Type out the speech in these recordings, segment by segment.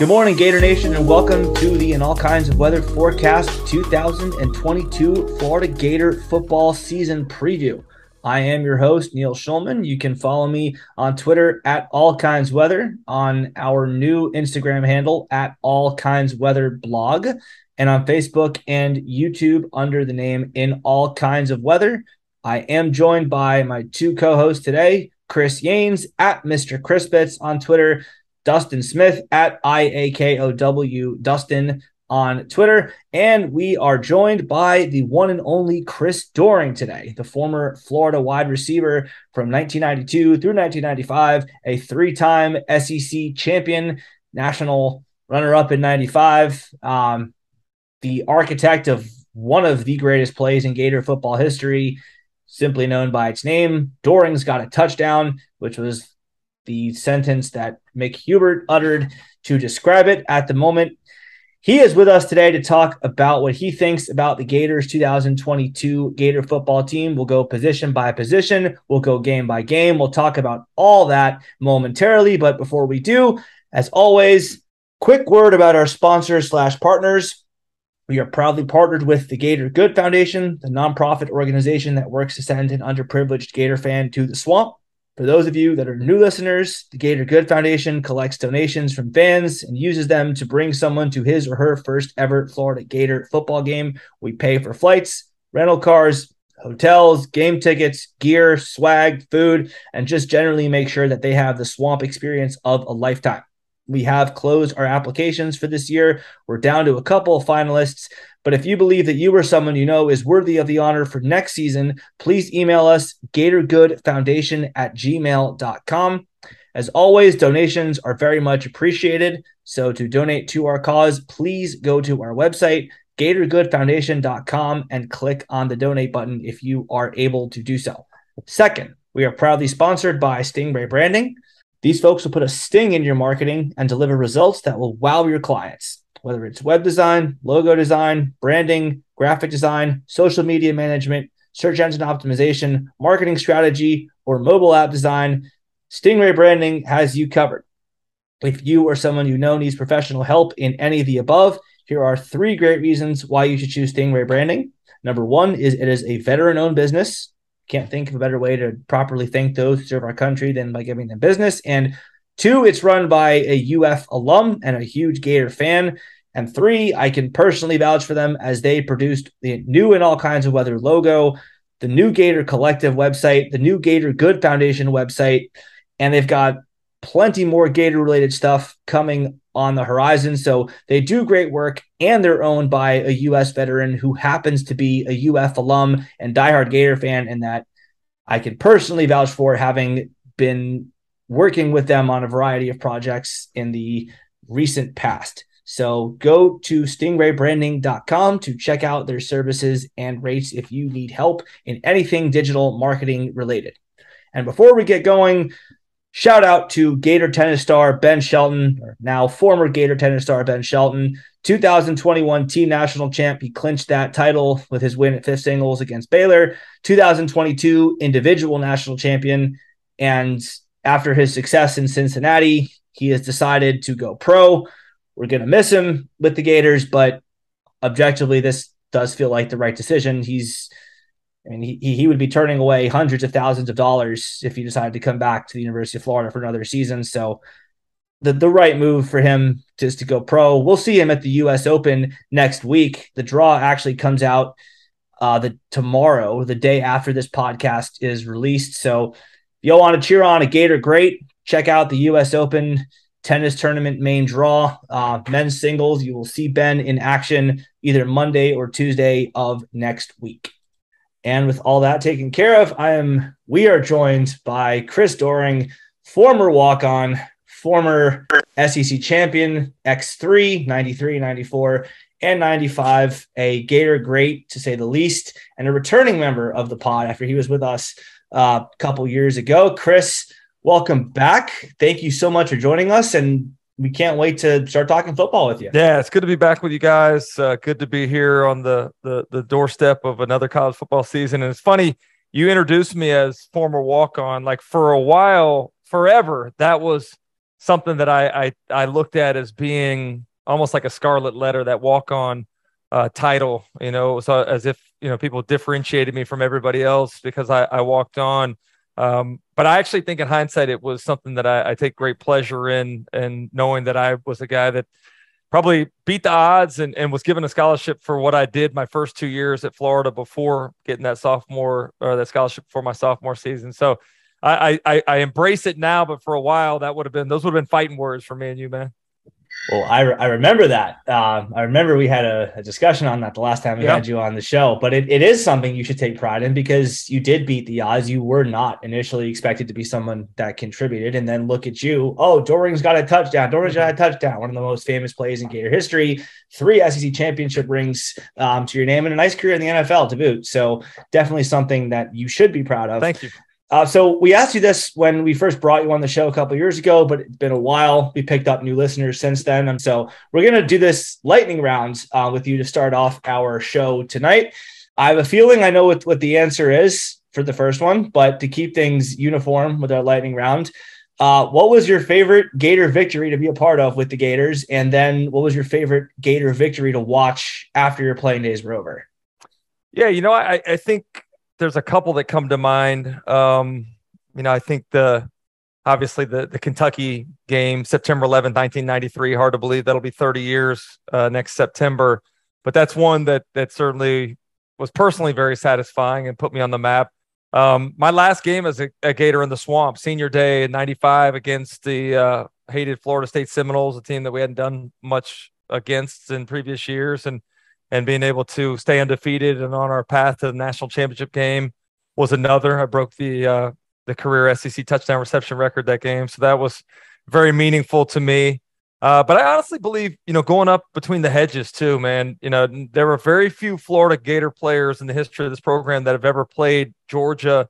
Good morning, Gator Nation, and welcome to the In All Kinds of Weather Forecast 2022 Florida Gator football season preview. I am your host, Neil Schulman. You can follow me on Twitter at All Kinds Weather, on our new Instagram handle at All Kinds Weather blog, and on Facebook and YouTube under the name In All Kinds of Weather. I am joined by my two co hosts today, Chris Yanes at Mr. Crispets on Twitter, Dustin Smith at IAKOW Dustin on Twitter. And we are joined by the one and only Chris Doering today, the former Florida wide receiver from 1992 through 1995, a three time SEC champion, national runner up in 95, um, the architect of one of the greatest plays in Gator football history, simply known by its name. Doering's got a touchdown, which was the sentence that Mick Hubert uttered to describe it at the moment. He is with us today to talk about what he thinks about the Gators 2022 Gator football team. We'll go position by position, we'll go game by game. We'll talk about all that momentarily. But before we do, as always, quick word about our sponsors slash partners. We are proudly partnered with the Gator Good Foundation, the nonprofit organization that works to send an underprivileged Gator fan to the swamp. For those of you that are new listeners, the Gator Good Foundation collects donations from fans and uses them to bring someone to his or her first ever Florida Gator football game. We pay for flights, rental cars, hotels, game tickets, gear, swag, food, and just generally make sure that they have the swamp experience of a lifetime. We have closed our applications for this year. We're down to a couple of finalists. But if you believe that you or someone you know is worthy of the honor for next season, please email us gatorgoodfoundation at gmail.com. As always, donations are very much appreciated. So to donate to our cause, please go to our website, gatorgoodfoundation.com, and click on the donate button if you are able to do so. Second, we are proudly sponsored by Stingray Branding. These folks will put a sting in your marketing and deliver results that will wow your clients whether it's web design, logo design, branding, graphic design, social media management, search engine optimization, marketing strategy, or mobile app design, Stingray Branding has you covered. If you or someone you know needs professional help in any of the above, here are three great reasons why you should choose Stingray Branding. Number one is it is a veteran owned business. Can't think of a better way to properly thank those who serve our country than by giving them business. And Two, it's run by a UF alum and a huge Gator fan. And three, I can personally vouch for them as they produced the new and all kinds of weather logo, the new Gator Collective website, the new Gator Good Foundation website, and they've got plenty more Gator related stuff coming on the horizon. So they do great work and they're owned by a US veteran who happens to be a UF alum and diehard Gator fan, and that I can personally vouch for having been working with them on a variety of projects in the recent past. So go to stingraybranding.com to check out their services and rates if you need help in anything digital marketing related. And before we get going, shout out to Gator tennis star Ben Shelton, now former Gator tennis star Ben Shelton, 2021 team national champ. He clinched that title with his win at fifth singles against Baylor. 2022 individual national champion and after his success in Cincinnati, he has decided to go pro. We're going to miss him with the Gators, but objectively, this does feel like the right decision. He's, I mean, he, he would be turning away hundreds of thousands of dollars if he decided to come back to the University of Florida for another season. So, the, the right move for him is to go pro. We'll see him at the U.S. Open next week. The draw actually comes out uh, the tomorrow, the day after this podcast is released. So if y'all want to cheer on a Gator great, check out the U.S. Open tennis tournament main draw. Uh, men's singles, you will see Ben in action either Monday or Tuesday of next week. And with all that taken care of, I am we are joined by Chris Doering, former walk-on, former SEC champion, X3, 93, 94, and 95, a Gator great to say the least, and a returning member of the pod after he was with us uh, a couple years ago. Chris, welcome back. Thank you so much for joining us, and we can't wait to start talking football with you. Yeah, it's good to be back with you guys. Uh, good to be here on the, the the doorstep of another college football season. And it's funny you introduced me as former walk on. Like for a while, forever, that was something that I, I I looked at as being almost like a scarlet letter, that walk on uh, title. You know, so as if you know people differentiated me from everybody else because I, I walked on. Um, but I actually think in hindsight, it was something that I, I take great pleasure in, and knowing that I was a guy that probably beat the odds and, and was given a scholarship for what I did my first two years at Florida before getting that sophomore or that scholarship for my sophomore season. So I, I, I embrace it now, but for a while that would have been those would have been fighting words for me and you, man. Well, I, I remember that. Uh, I remember we had a, a, discussion on that the last time we yep. had you on the show, but it, it is something you should take pride in because you did beat the odds. You were not initially expected to be someone that contributed. And then look at you. Oh, Doering's got a touchdown. Doering's got a touchdown. One of the most famous plays in Gator history. Three SEC championship rings um, to your name and a nice career in the NFL to boot. So definitely something that you should be proud of. Thank you. Uh, so we asked you this when we first brought you on the show a couple years ago, but it's been a while. We picked up new listeners since then, and so we're going to do this lightning round uh, with you to start off our show tonight. I have a feeling I know what, what the answer is for the first one, but to keep things uniform with our lightning round, uh, what was your favorite Gator victory to be a part of with the Gators, and then what was your favorite Gator victory to watch after your playing days were over? Yeah, you know, I, I think there's a couple that come to mind. Um, you know, I think the obviously the the Kentucky game, September 11th, 1993. Hard to believe that'll be 30 years uh, next September, but that's one that that certainly was personally very satisfying and put me on the map. Um, my last game as a, a, Gator in the Swamp, senior day in '95 against the uh, hated Florida State Seminoles, a team that we hadn't done much against in previous years, and and being able to stay undefeated and on our path to the national championship game was another. I broke the uh, the career SEC touchdown reception record that game, so that was very meaningful to me. Uh, but I honestly believe, you know, going up between the hedges too, man. You know, there were very few Florida Gator players in the history of this program that have ever played Georgia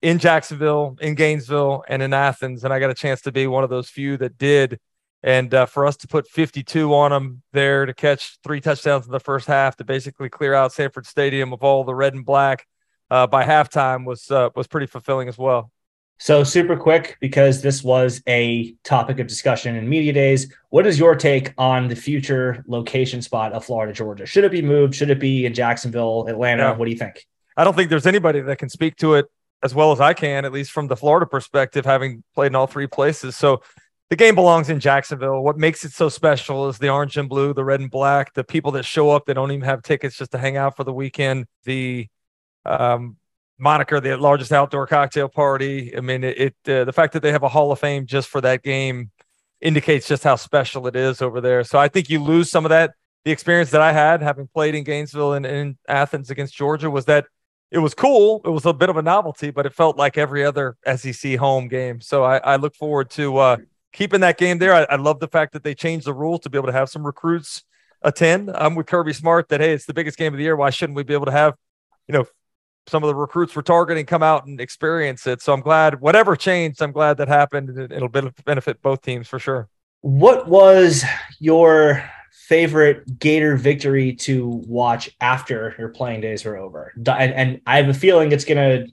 in Jacksonville, in Gainesville, and in Athens, and I got a chance to be one of those few that did. And uh, for us to put 52 on them there to catch three touchdowns in the first half to basically clear out Sanford Stadium of all the red and black uh, by halftime was uh, was pretty fulfilling as well. So super quick because this was a topic of discussion in media days. What is your take on the future location spot of Florida Georgia? Should it be moved? Should it be in Jacksonville, Atlanta? Yeah. What do you think? I don't think there's anybody that can speak to it as well as I can, at least from the Florida perspective, having played in all three places. So the game belongs in Jacksonville. What makes it so special is the orange and blue, the red and black, the people that show up that don't even have tickets just to hang out for the weekend, the um, moniker, the largest outdoor cocktail party. I mean, it, it uh, the fact that they have a Hall of Fame just for that game indicates just how special it is over there. So I think you lose some of that. The experience that I had having played in Gainesville and in Athens against Georgia was that it was cool. It was a bit of a novelty, but it felt like every other SEC home game. So I, I look forward to uh, keeping that game there. I, I, love the fact that they changed the rules to be able to have some recruits attend. I'm with Kirby Smart that hey, it's the biggest game of the year. Why shouldn't we be able to have, you know, some of the recruits we're targeting come out and experience it? So I'm glad whatever changed, I'm glad that happened. It'll benefit both teams for sure. What was your favorite Gator victory to watch after your playing days were over? And, and I have a feeling it's going to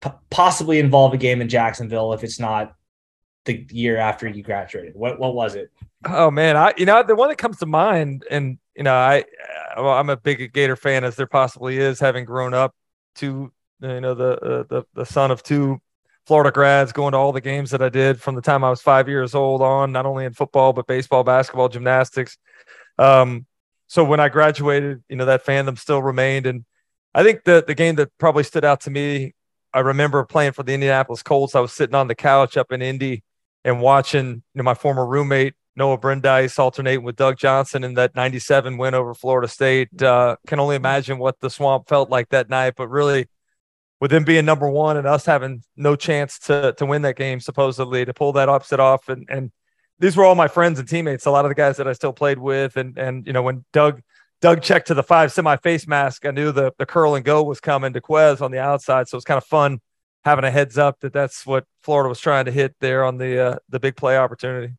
p- possibly involve a game in Jacksonville if it's not the year after you graduated? What what was it? Oh man, I you know the one that comes to mind, and you know I well, I'm a big Gator fan as there possibly is, having grown up to you know the uh, the the son of two Florida grads, going to all the games that I did from the time I was five years old on, not only in football but baseball, basketball, gymnastics. Um, so when I graduated, you know that fandom still remained, and I think the the game that probably stood out to me, I remember playing for the Indianapolis Colts. I was sitting on the couch up in Indy and watching you know my former roommate Noah Brindise alternate with Doug Johnson in that 97 win over Florida State. Uh, can only imagine what the swamp felt like that night, but really with them being number one and us having no chance to to win that game, supposedly to pull that upset off. And and these were all my friends and teammates, a lot of the guys that I still played with. And and you know, when Doug Doug checked to the five semi face mask, I knew the the curl and go was coming to Quez on the outside. So it was kind of fun having a heads up that that's what Florida was trying to hit there on the uh, the big play opportunity.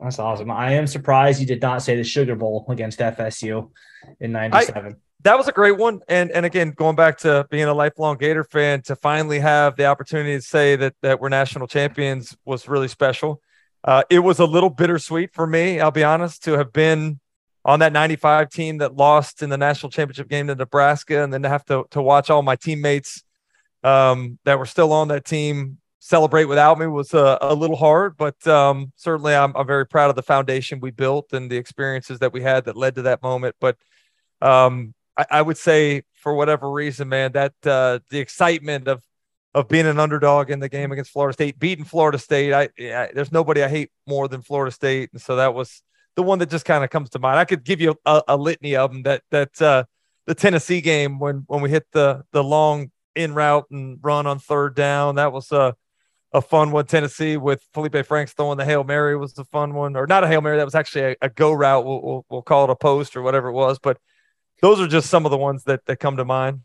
That's awesome. I am surprised you did not say the Sugar Bowl against FSU in '97. That was a great one, and and again, going back to being a lifelong Gator fan, to finally have the opportunity to say that that we're national champions was really special. uh, it was a little bittersweet for me. I'll be honest to have been on that 95 team that lost in the national championship game to Nebraska, and then to have to to watch all my teammates um, that were still on that team celebrate without me was a, a little hard. But um, certainly, I'm, I'm very proud of the foundation we built and the experiences that we had that led to that moment. But um, I, I, would say, for whatever reason, man, that uh, the excitement of of being an underdog in the game against Florida State, beating Florida State, I, I there's nobody I hate more than Florida State, and so that was the one that just kind of comes to mind. I could give you a, a litany of them. That that uh, the Tennessee game when when we hit the the long in route and run on third down. That was a a fun one. Tennessee with Felipe Franks throwing the hail mary was a fun one, or not a hail mary. That was actually a, a go route. We'll, we'll, we'll call it a post or whatever it was. But those are just some of the ones that that come to mind.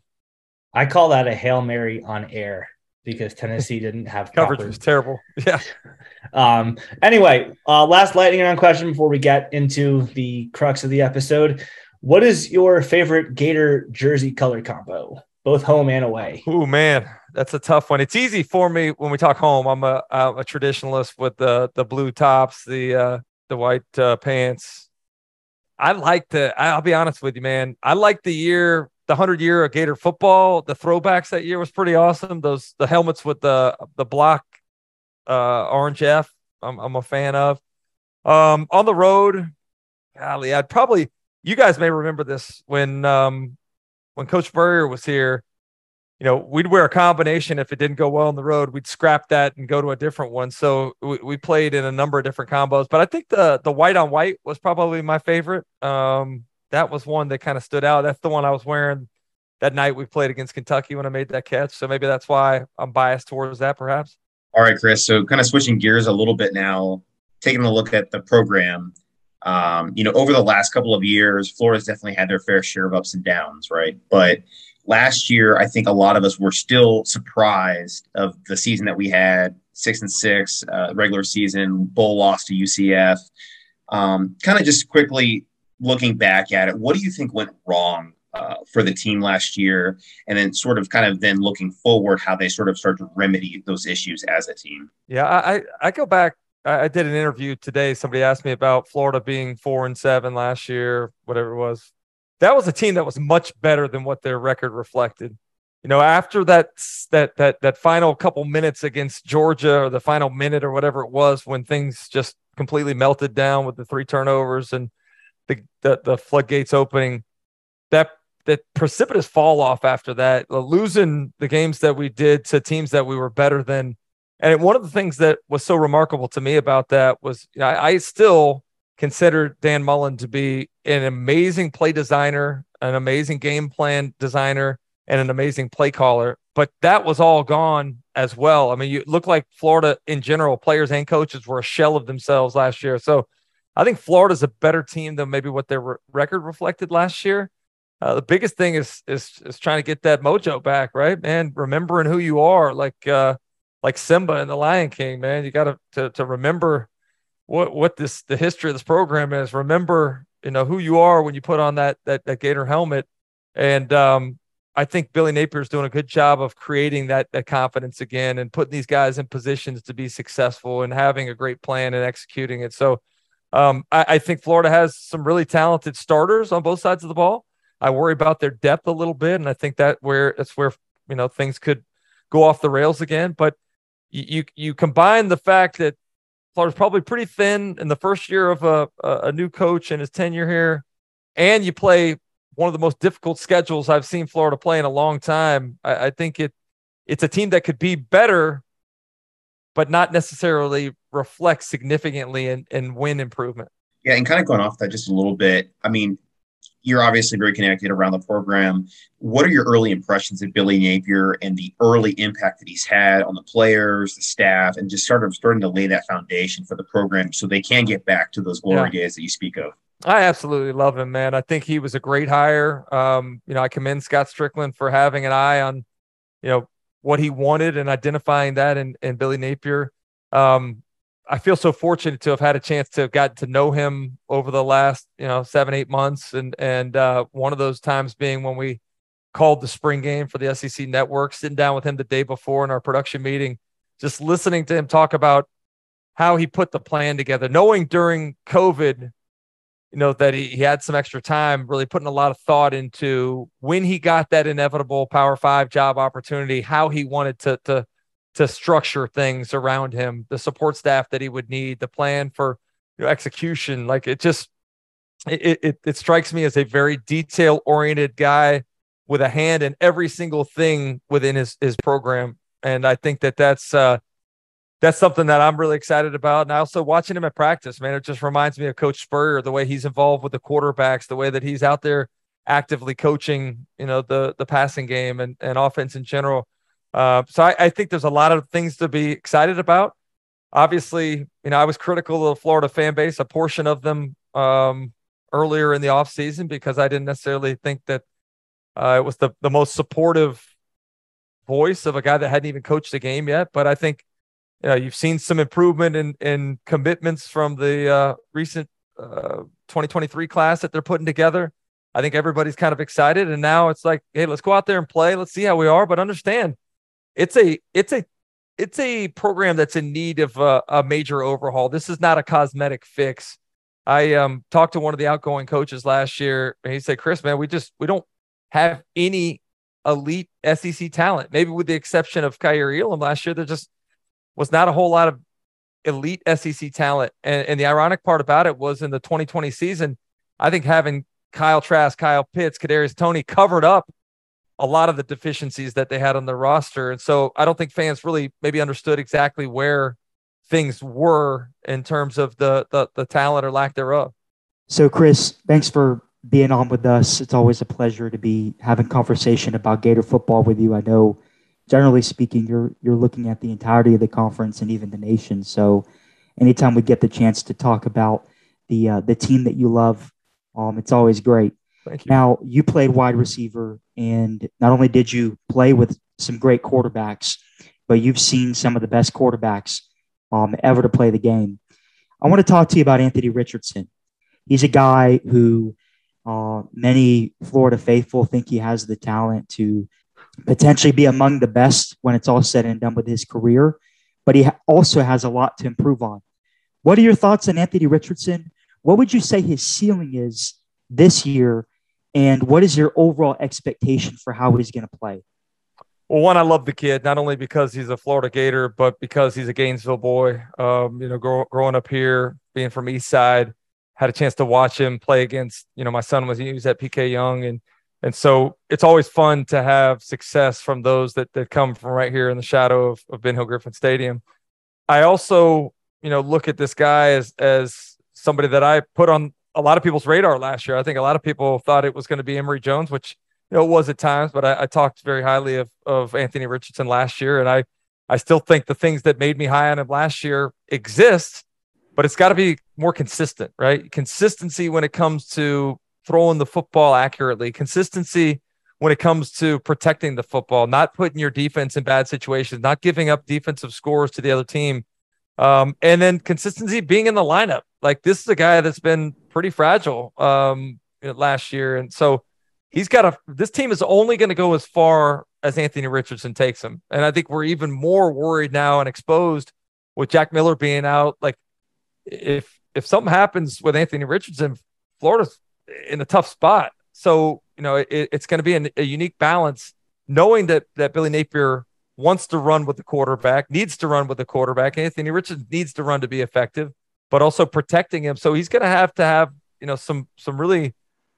I call that a hail mary on air because Tennessee didn't have coverage proper... was terrible. Yeah. um. Anyway, uh, last lightning round question before we get into the crux of the episode. What is your favorite Gator jersey color combo, both home and away? Oh man, that's a tough one. It's easy for me when we talk home. I'm a I'm a traditionalist with the the blue tops, the uh, the white uh, pants. I like the. I'll be honest with you, man. I like the year the hundred year of Gator football. The throwbacks that year was pretty awesome. Those the helmets with the the block uh, orange F. I'm I'm a fan of. Um, on the road, golly, I'd probably you guys may remember this when um when Coach Spurrier was here. You know, we'd wear a combination if it didn't go well on the road. We'd scrap that and go to a different one. So we, we played in a number of different combos. But I think the the white on white was probably my favorite. Um, that was one that kind of stood out. That's the one I was wearing that night we played against Kentucky when I made that catch. So maybe that's why I'm biased towards that, perhaps. All right, Chris. So kind of switching gears a little bit now, taking a look at the program. Um, you know, over the last couple of years, Florida's definitely had their fair share of ups and downs, right? But last year, I think a lot of us were still surprised of the season that we had six and six, uh, regular season, bowl loss to UCF. Um, kind of just quickly looking back at it, what do you think went wrong uh, for the team last year? And then sort of kind of then looking forward, how they sort of start to remedy those issues as a team? Yeah, I, I go back. I did an interview today. Somebody asked me about Florida being four and seven last year, whatever it was. That was a team that was much better than what their record reflected. You know, after that that that that final couple minutes against Georgia, or the final minute or whatever it was, when things just completely melted down with the three turnovers and the, the, the floodgates opening, that that precipitous fall off after that, uh, losing the games that we did to teams that we were better than. And one of the things that was so remarkable to me about that was you know, I, I still consider Dan Mullen to be an amazing play designer, an amazing game plan designer, and an amazing play caller. But that was all gone as well. I mean, you look like Florida in general, players and coaches were a shell of themselves last year. So I think Florida's a better team than maybe what their re- record reflected last year. Uh, the biggest thing is is is trying to get that mojo back, right, man? Remembering who you are, like uh, like Simba and the Lion King, man. You got to to remember what what this the history of this program is. Remember, you know who you are when you put on that that, that Gator helmet, and um, I think Billy Napier is doing a good job of creating that that confidence again and putting these guys in positions to be successful and having a great plan and executing it. So um, I, I, think Florida has some really talented starters on both sides of the ball. I worry about their depth a little bit, and I think that where that's where you know things could go off the rails again. But you you, combine the fact that Florida's probably pretty thin in the first year of a, a new coach and his tenure here, and you play one of the most difficult schedules I've seen Florida play in a long time. I, I think it it's a team that could be better but not necessarily reflect significantly in, in win improvement. Yeah, and kind of going off that just a little bit. I mean, you're obviously very connected around the program. What are your early impressions of Billy Napier and the early impact that he's had on the players, the staff, and just sort of starting to lay that foundation for the program so they can get back to those glory yeah. days that you speak of? I absolutely love him, man. I think he was a great hire. Um, you know, I commend Scott Stricklin for having an eye on, you know, what he wanted and identifying that in, in Billy Napier. Um, I feel so fortunate to have had a chance to have got to know him over the last, you know, seven, eight months. And, and, uh, one of those times being when we called the spring game for the SEC network, sitting down with him the day before in our production meeting, just listening to him talk about how he put the plan together, knowing during COVID, you know, that he, he had some extra time, really putting a lot of thought into when he got that inevitable Power Five job opportunity, how he wanted to to to structure things around him, the support staff that he would need, the plan for you know, execution. Like it just it, it it strikes me as a very detail oriented guy with a hand in every single thing within his his program, and I think that that's uh, that's something that I'm really excited about. And I also watching him at practice, man, it just reminds me of Coach Spurrier, the way he's involved with the quarterbacks, the way that he's out there actively coaching, you know, the the passing game and, and offense in general. Uh, so I, I think there's a lot of things to be excited about. Obviously, you know, I was critical of the Florida fan base, a portion of them um, earlier in the offseason because I didn't necessarily think that uh, it was the, the most supportive voice of a guy that hadn't even coached a game yet. But I think you know, you've seen some improvement in in commitments from the uh, recent uh, 2023 class that they're putting together. I think everybody's kind of excited, and now it's like, hey, let's go out there and play. Let's see how we are, but understand it's a it's a it's a program that's in need of a, a major overhaul. This is not a cosmetic fix. I um talked to one of the outgoing coaches last year, and he said, "Chris, man, we just we don't have any elite SEC talent. Maybe with the exception of Kaiir Elam last year, there just was not a whole lot of elite SEC talent. And, and the ironic part about it was in the 2020 season, I think having Kyle Trask, Kyle Pitts, Kadarius Toney covered up a lot of the deficiencies that they had on the roster. And so I don't think fans really maybe understood exactly where things were in terms of the the, the talent or lack thereof. So Chris, thanks for being on with us. It's always a pleasure to be having conversation about Gator football with you. I know generally speaking, you're you're looking at the entirety of the conference and even the nation. So, anytime we get the chance to talk about the uh, the team that you love, um, it's always great. Thank you. Now, you played wide receiver, and not only did you play with some great quarterbacks, but you've seen some of the best quarterbacks um, ever to play the game. I want to talk to you about Anthony Richardson. He's a guy who uh, many Florida faithful think he has the talent to potentially be among the best when it's all said and done with his career, but he also has a lot to improve on. What are your thoughts on Anthony Richardson? What would you say his ceiling is this year? And what is your overall expectation for how he's going to play? Well, one, I love the kid not only because he's a Florida Gator, but because he's a Gainesville boy. Um, you know, grow, growing up here, being from East Side, had a chance to watch him play against. You know, my son was he was at PK Yonge, and and so it's always fun to have success from those that, that come from right here in the shadow of, of Ben Hill Griffin Stadium. I also, you know, look at this guy as as somebody that I put on a lot of people's radar last year. I think a lot of people thought it was going to be Emory Jones, which you know it was at times, but I, I talked very highly of of Anthony Richardson last year, and I I still think the things that made me high on him last year exist, but it's got to be more consistent, right? Consistency when it comes to throwing the football accurately, consistency when it comes to protecting the football, not putting your defense in bad situations, not giving up defensive scores to the other team. Um, and then consistency being in the lineup. Like this is a guy that's been pretty fragile um, last year. And so he's got a, this team is only going to go as far as Anthony Richardson takes them. And I think we're even more worried now and exposed with Jack Miller being out. Like if, if something happens with Anthony Richardson, Florida's in a tough spot. So you know it, it's going to be an, a unique balance, knowing that that Billy Napier wants to run with the quarterback, needs to run with the quarterback. Anthony Richardson needs to run to be effective, but also protecting him. So he's going to have to have you know some some really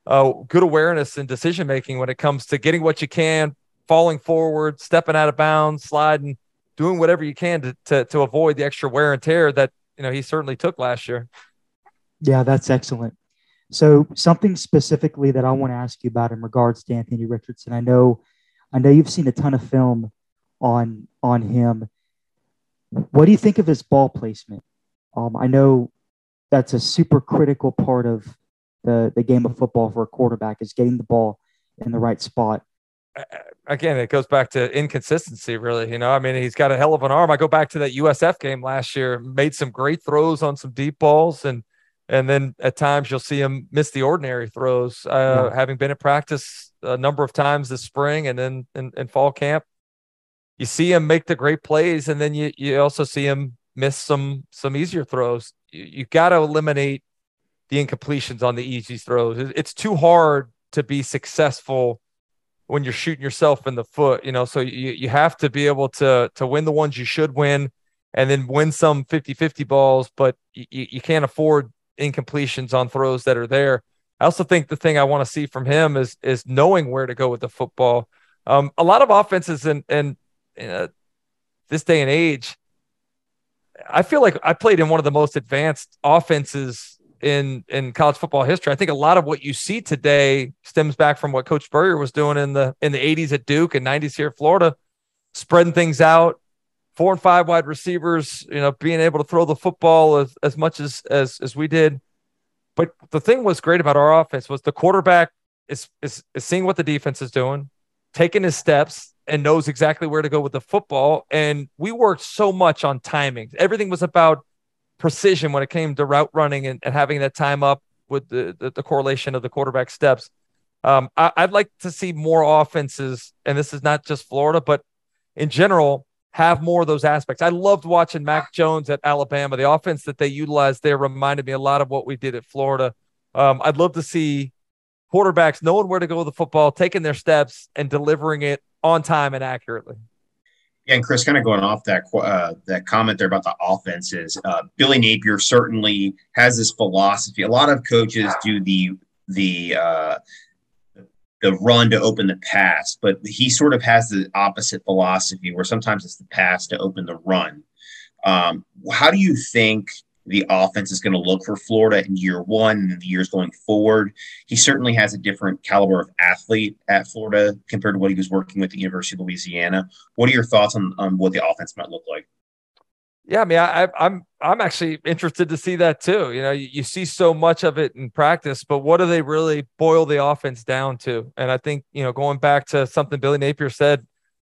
uh, good awareness and decision making when it comes to getting what you can, falling forward, stepping out of bounds, sliding, doing whatever you can to to, to avoid the extra wear and tear that you know he certainly took last year. Yeah, that's excellent. So something specifically that I want to ask you about in regards to Anthony Richardson. I know, I know you've seen a ton of film on on him. What do you think of his ball placement? Um, I know that's a super critical part of the the game of football for a quarterback is getting the ball in the right spot. Again, it goes back to inconsistency, really. You know, I mean, he's got a hell of an arm. I go back to that USF game last year, made some great throws on some deep balls, and and then at times you'll see him miss the ordinary throws. Uh, yeah. Having been at practice a number of times this spring and then in, in, fall camp, you see him make the great plays, and then you you also see him miss some some easier throws. You, you got to eliminate the incompletions on the easy throws. It's too hard to be successful when you're shooting yourself in the foot, you know. So you, you have to be able to to win the ones you should win and then win some 50-50 balls, but you, you can't afford incompletions on throws that are there. I also think the thing I want to see from him is is knowing where to go with the football. Um, a lot of offenses and and uh, this day and age, I feel like I played in one of the most advanced offenses in in college football history. I think a lot of what you see today stems back from what Coach Spurrier was doing in the in the 80s at Duke and 90s here at Florida, spreading things out, four and five wide receivers, you know, being able to throw the football as, as much as as as we did. But the thing was great about our offense was the quarterback is is, is seeing what the defense is doing, taking his steps, and knows exactly where to go with the football. And we worked so much on timing. Everything was about precision when it came to route running and, and having that time up with the, the, the correlation of the quarterback steps. Um, I, I'd like to see more offenses, and this is not just Florida, but in general, have more of those aspects. I loved watching Mac Jones at Alabama. The offense that they utilized there reminded me a lot of what we did at Florida. Um, I'd love to see quarterbacks knowing where to go with the football, taking their steps, and delivering it on time and accurately. Yeah, and Chris, kind of going off that uh, that comment there about the offenses, uh, Billy Napier certainly has this philosophy. A lot of coaches do the the uh, the run to open the pass, but he sort of has the opposite philosophy, where sometimes it's the pass to open the run. Um, how do you think the offense is going to look for Florida in year one and the years going forward. He certainly has a different caliber of athlete at Florida compared to what he was working with the University of Louisiana. What are your thoughts on, on what the offense might look like? Yeah, I mean, I, am I'm I'm actually interested to see that too. You know, you, you, see so much of it in practice, but what do they really boil the offense down to? And I think you know, going back to something Billy Napier said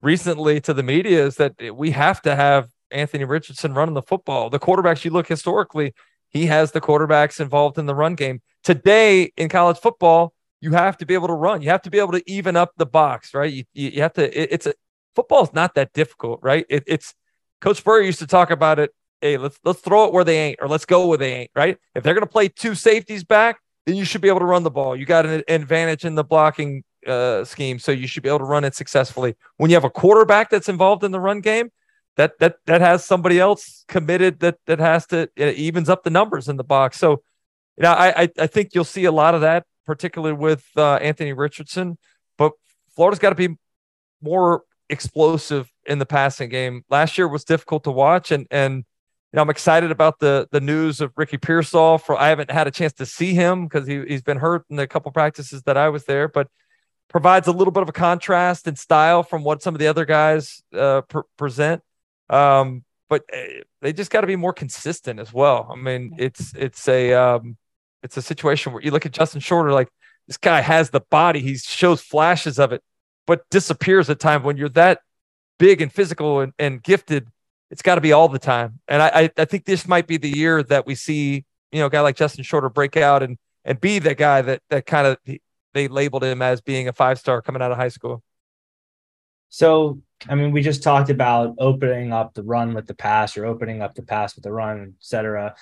recently to the media is that we have to have Anthony Richardson running the football. The quarterbacks you look historically, he has the quarterbacks involved in the run game. Today in college football, you have to be able to run. You have to be able to even up the box, right? You, you have to. It, it's a football is not that difficult, right? It, it's Coach Spurrier used to talk about it. Hey, let's let's throw it where they ain't, or let's go where they ain't, right? If they're going to play two safeties back, then you should be able to run the ball. You got an advantage in the blocking uh, scheme, so you should be able to run it successfully. When you have a quarterback that's involved in the run game, that that that has somebody else committed that that has to it evens up the numbers in the box. So, you know, I I, I think you'll see a lot of that, particularly with uh, Anthony Richardson. But Florida's got to be more explosive in the passing game. Last year was difficult to watch, and and you know, I'm excited about the the news of Ricky Pearsall. For I haven't had a chance to see him because he he's been hurt in a couple practices that I was there, but provides a little bit of a contrast in style from what some of the other guys uh, pr- present. Um, but eh, they just got to be more consistent as well. I mean, it's it's a um, it's a situation where you look at Justin Shorter, like this guy has the body, he shows flashes of it, but disappears at times when you're that big and physical and, and gifted. It's got to be all the time. And I, I think this might be the year that we see, you know, a guy like Justin Shorter break out and and be the guy that that kind of they labeled him as being a five star coming out of high school. So, I mean, we just talked about opening up the run with the pass or opening up the pass with the run, et cetera.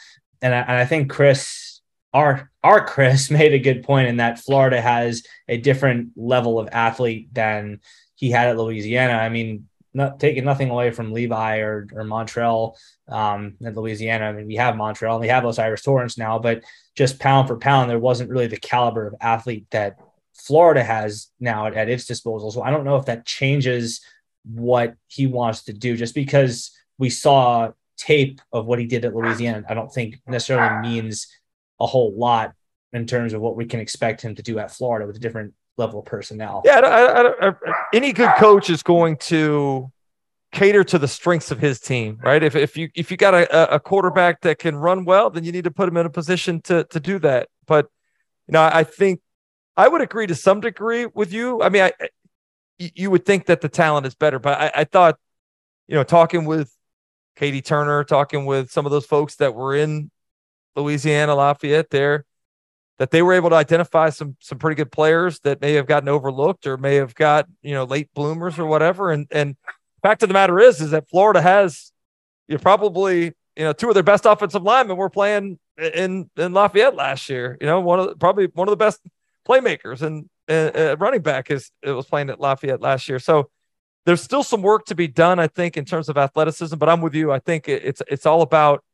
And I, and I think Chris, our our Chris, made a good point in that Florida has a different level of athlete than he had at Louisiana. I mean, not taking nothing away from Levi or or Montrell um, in Louisiana. I mean, we have Montrell and we have O'Cyrus Torrence now, but just pound for pound, there wasn't really the caliber of athlete that Florida has now at, at its disposal. So I don't know if that changes what he wants to do just because we saw tape of what he did at Louisiana. I don't think necessarily means a whole lot in terms of what we can expect him to do at Florida with a different level of personnel. Yeah, I, I, I, any good coach is going to cater to the strengths of his team, right? If if you if you got a, a quarterback that can run well, then you need to put him in a position to to do that. But you know, I think I would agree to some degree with you. I mean, I you would think that the talent is better, but I, I thought, you know, talking with Katie Turner, talking with some of those folks that were in Louisiana Lafayette there, that they were able to identify some some pretty good players that may have gotten overlooked or may have got you know late bloomers or whatever. And and fact of the matter is, is that Florida has you probably you know, two of their best offensive linemen were playing in in Lafayette last year. You know, one of the, probably one of the best playmakers and uh, running back is it was playing at Lafayette last year. So there's still some work to be done, I think, in terms of athleticism. But I'm with you. I think it's it's all about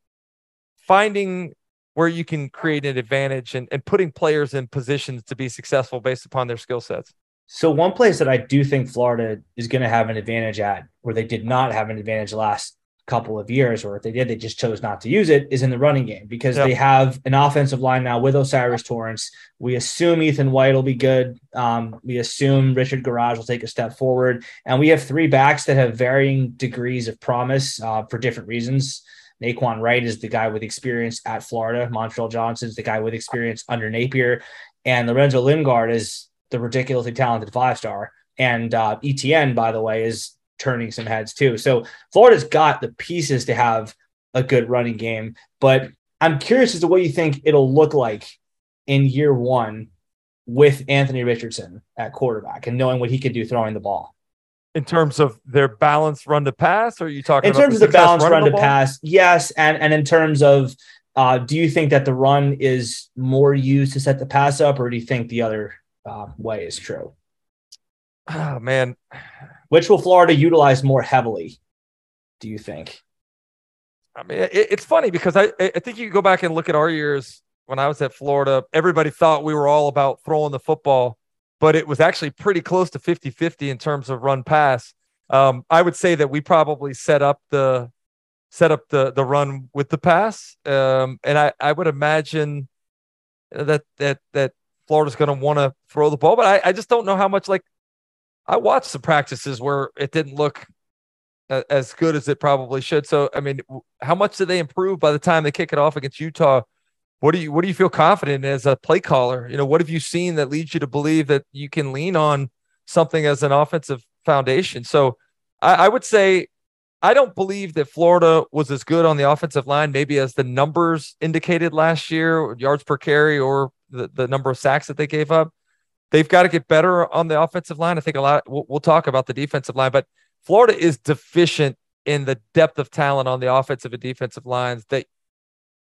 finding where you can create an advantage and, and putting players in positions to be successful based upon their skill sets. So one place that I do think Florida is going to have an advantage at, where they did not have an advantage last couple of years, or if they did, they just chose not to use it, is in the running game because yep. they have an offensive line now with O'Cyrus Torrence. We assume Ethan White will be good. Um, we assume Richard Gouraige will take a step forward. And we have three backs that have varying degrees of promise uh, for different reasons. Nay'Quan Wright is the guy with experience at Florida. Montrell Johnson is the guy with experience under Napier. And Lorenzo Lingard is the ridiculously talented five star. And uh, ETN, by the way, is turning some heads too. So Florida's got the pieces to have a good running game, but I'm curious as to what you think it'll look like in year one with Anthony Richardson at quarterback and knowing what he could do throwing the ball. In terms of their balanced run to pass, or are you talking in terms the of the balanced run to pass? Yes, and and in terms of uh, do you think that the run is more used to set the pass up, or do you think the other uh, way is true? Oh man, which will Florida utilize more heavily? Do you think? I mean, it, it's funny because I I think you go back and look at our years when I was at Florida. Everybody thought we were all about throwing the football, but it was actually pretty close to 50-50 in terms of run pass. Um, I would say that we probably set up the set up the the run with the pass, um, and I I would imagine that that that Florida's going to want to throw the ball, but I, I just don't know how much like I watched some practices where it didn't look as good as it probably should. So, I mean, how much did they improve by the time they kick it off against Utah? What do you what do you feel confident as a play caller? You know, what have you seen that leads you to believe that you can lean on something as an offensive foundation? So, I, I would say I don't believe that Florida was as good on the offensive line, maybe as the numbers indicated last year, yards per carry or the, the number of sacks that they gave up they've got to get better on the offensive line. I think a lot. We'll, we'll talk about the defensive line, but Florida is deficient in the depth of talent on the offensive and defensive lines that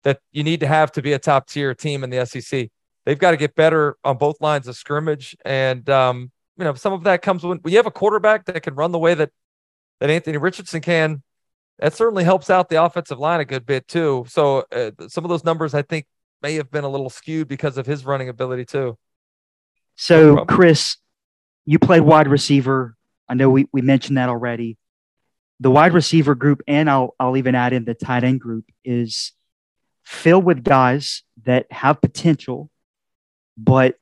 that you need to have to be a top tier team in the SEC. They've got to get better on both lines of scrimmage, and um, you know some of that comes when, when you have a quarterback that can run the way that that Anthony Richardson can. That certainly helps out the offensive line a good bit too. So uh, some of those numbers I think may have been a little skewed because of his running ability too. So, no Chris, you played wide receiver. I know we, we mentioned that already. The wide receiver group, and I'll, I'll even add in the tight end group, is filled with guys that have potential, but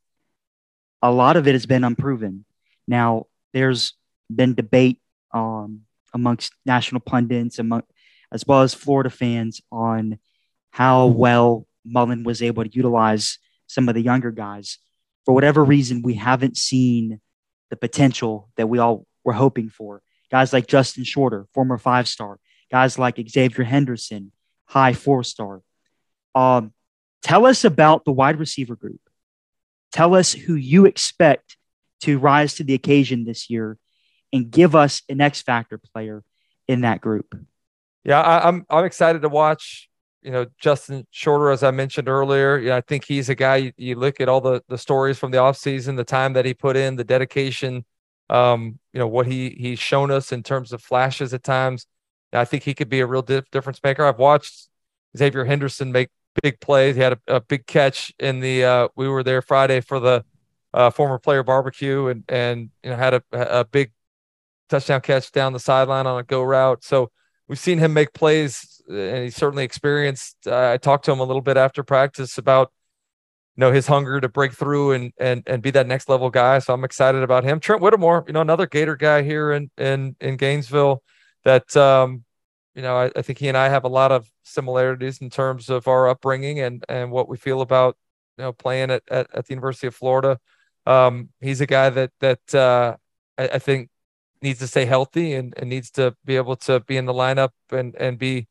a lot of it has been unproven. Now, there's been debate um, amongst national pundits, among, as well as Florida fans, on how well Mullen was able to utilize some of the younger guys for whatever reason, we haven't seen the potential that we all were hoping for. Guys like Justin Shorter, former five star, guys like Xavier Henderson, high four star. Um, tell us about the wide receiver group. Tell us who you expect to rise to the occasion this year and give us an X factor player in that group. Yeah, I, I'm I'm excited to watch you know, Justin Shorter, as I mentioned earlier, you know, I think he's a guy you, you, look at all the the stories from the offseason, the time that he put in, the dedication, um, you know, what he he's shown us in terms of flashes at times. I think he could be a real dif- difference maker. I've watched Xavier Henderson make big plays. He had a, a big catch in the uh, we were there Friday for the uh, former player barbecue and and you know had a a big touchdown catch down the sideline on a go route. So we've seen him make plays and he's certainly experienced. Uh, I talked to him a little bit after practice about you know his hunger to break through and and and be that next level guy. So I'm excited about him. Trent Whittemore, you know, another Gator guy here in in in Gainesville that um you know I, I think he and I have a lot of similarities in terms of our upbringing and and what we feel about you know playing at at, at the University of Florida. Um, he's a guy that that uh, I, I think needs to stay healthy and, and needs to be able to be in the lineup and and be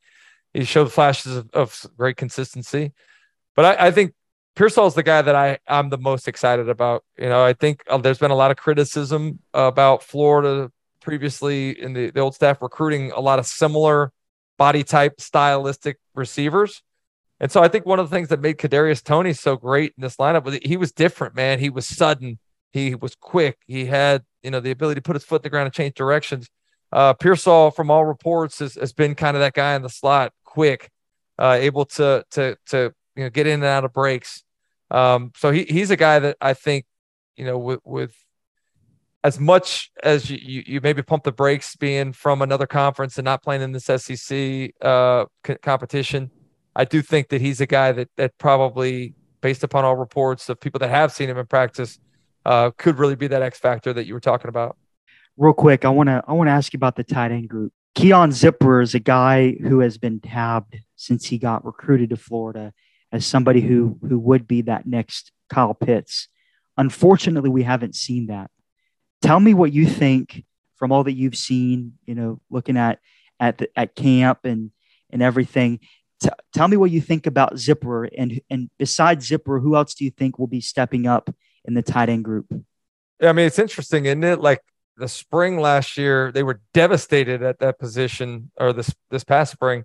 he showed flashes of, of great consistency. But I, I think is the guy that I I'm the most excited about. You know, I think uh, there's been a lot of criticism about Florida previously in the, the old staff recruiting a lot of similar body type, stylistic receivers. And so I think one of the things that made Kadarius Toney so great in this lineup was he was different, man. He was sudden, he was quick, he had you know the ability to put his foot in the ground and change directions. Uh, Pearsall, from all reports, has, has been kind of that guy in the slot, quick, uh, able to to to you know get in and out of breaks. Um, so he he's a guy that I think you know with with as much as you, you, you maybe pump the brakes being from another conference and not playing in this SEC uh, c- competition, I do think that he's a guy that that probably, based upon all reports of people that have seen him in practice, uh, could really be that X factor that you were talking about. Real quick, I want to I want to ask you about the tight end group. Keon Zipper is a guy who has been tabbed since he got recruited to Florida as somebody who who would be that next Kyle Pitts. Unfortunately, we haven't seen that. Tell me what you think from all that you've seen. You know, looking at at the, at camp and and everything. T- tell me what you think about Zipper and and besides Zipper, who else do you think will be stepping up in the tight end group? Yeah, I mean, it's interesting, isn't it? Like the spring last year, they were devastated at that position, or this this past spring,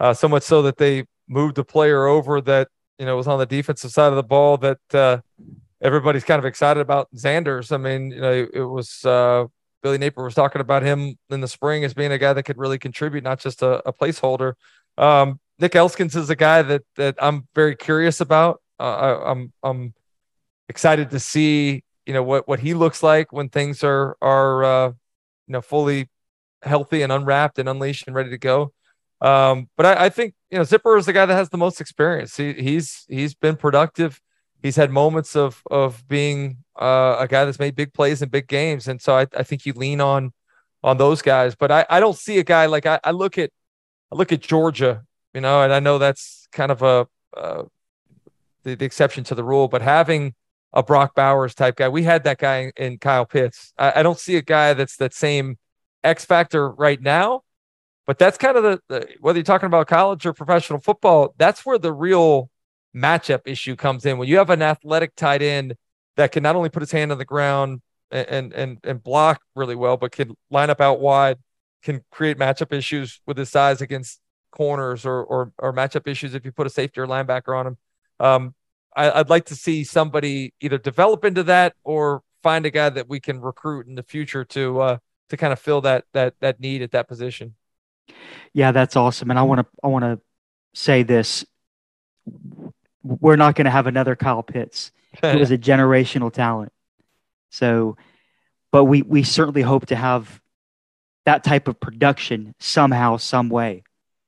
uh, so much so that they moved a player over that you know was on the defensive side of the ball that uh, everybody's kind of excited about. Zanders. I mean, you know, it was uh, Billy Napier was talking about him in the spring as being a guy that could really contribute, not just a, a placeholder. Um, Nick Elksnis is a guy that that I'm very curious about. Uh, I, I'm I'm excited to see you know what what he looks like when things are are uh, you know fully healthy and unwrapped and unleashed and ready to go. Um, but I, I, think you know Zipper is the guy that has the most experience. He, he's he's been productive. He's had moments of of being uh, a guy that's made big plays in big games, and so I, I think you lean on on those guys. But I, I don't see a guy like I, I look at I look at Georgia you know, and I know that's kind of a uh, the, the, exception to the rule, but having a Brock Bowers type guy, we had that guy in Kyle Pitts. I, I don't see a guy that's that same X factor right now, but that's kind of the, the whether you're talking about college or professional football, that's where the real matchup issue comes in. When you have an athletic tight end that can not only put his hand on the ground and and and block really well, but can line up out wide, can create matchup issues with his size against corners or, or, or matchup issues if you put a safety or linebacker on him. Um, I, would like to see somebody either develop into that or find a guy that we can recruit in the future to uh, to kind of fill that that that need at that position. Yeah, that's awesome, and I want to I want to say this: we're not going to have another Kyle Pitts. He was a generational talent. So, but we we certainly hope to have that type of production somehow, some way.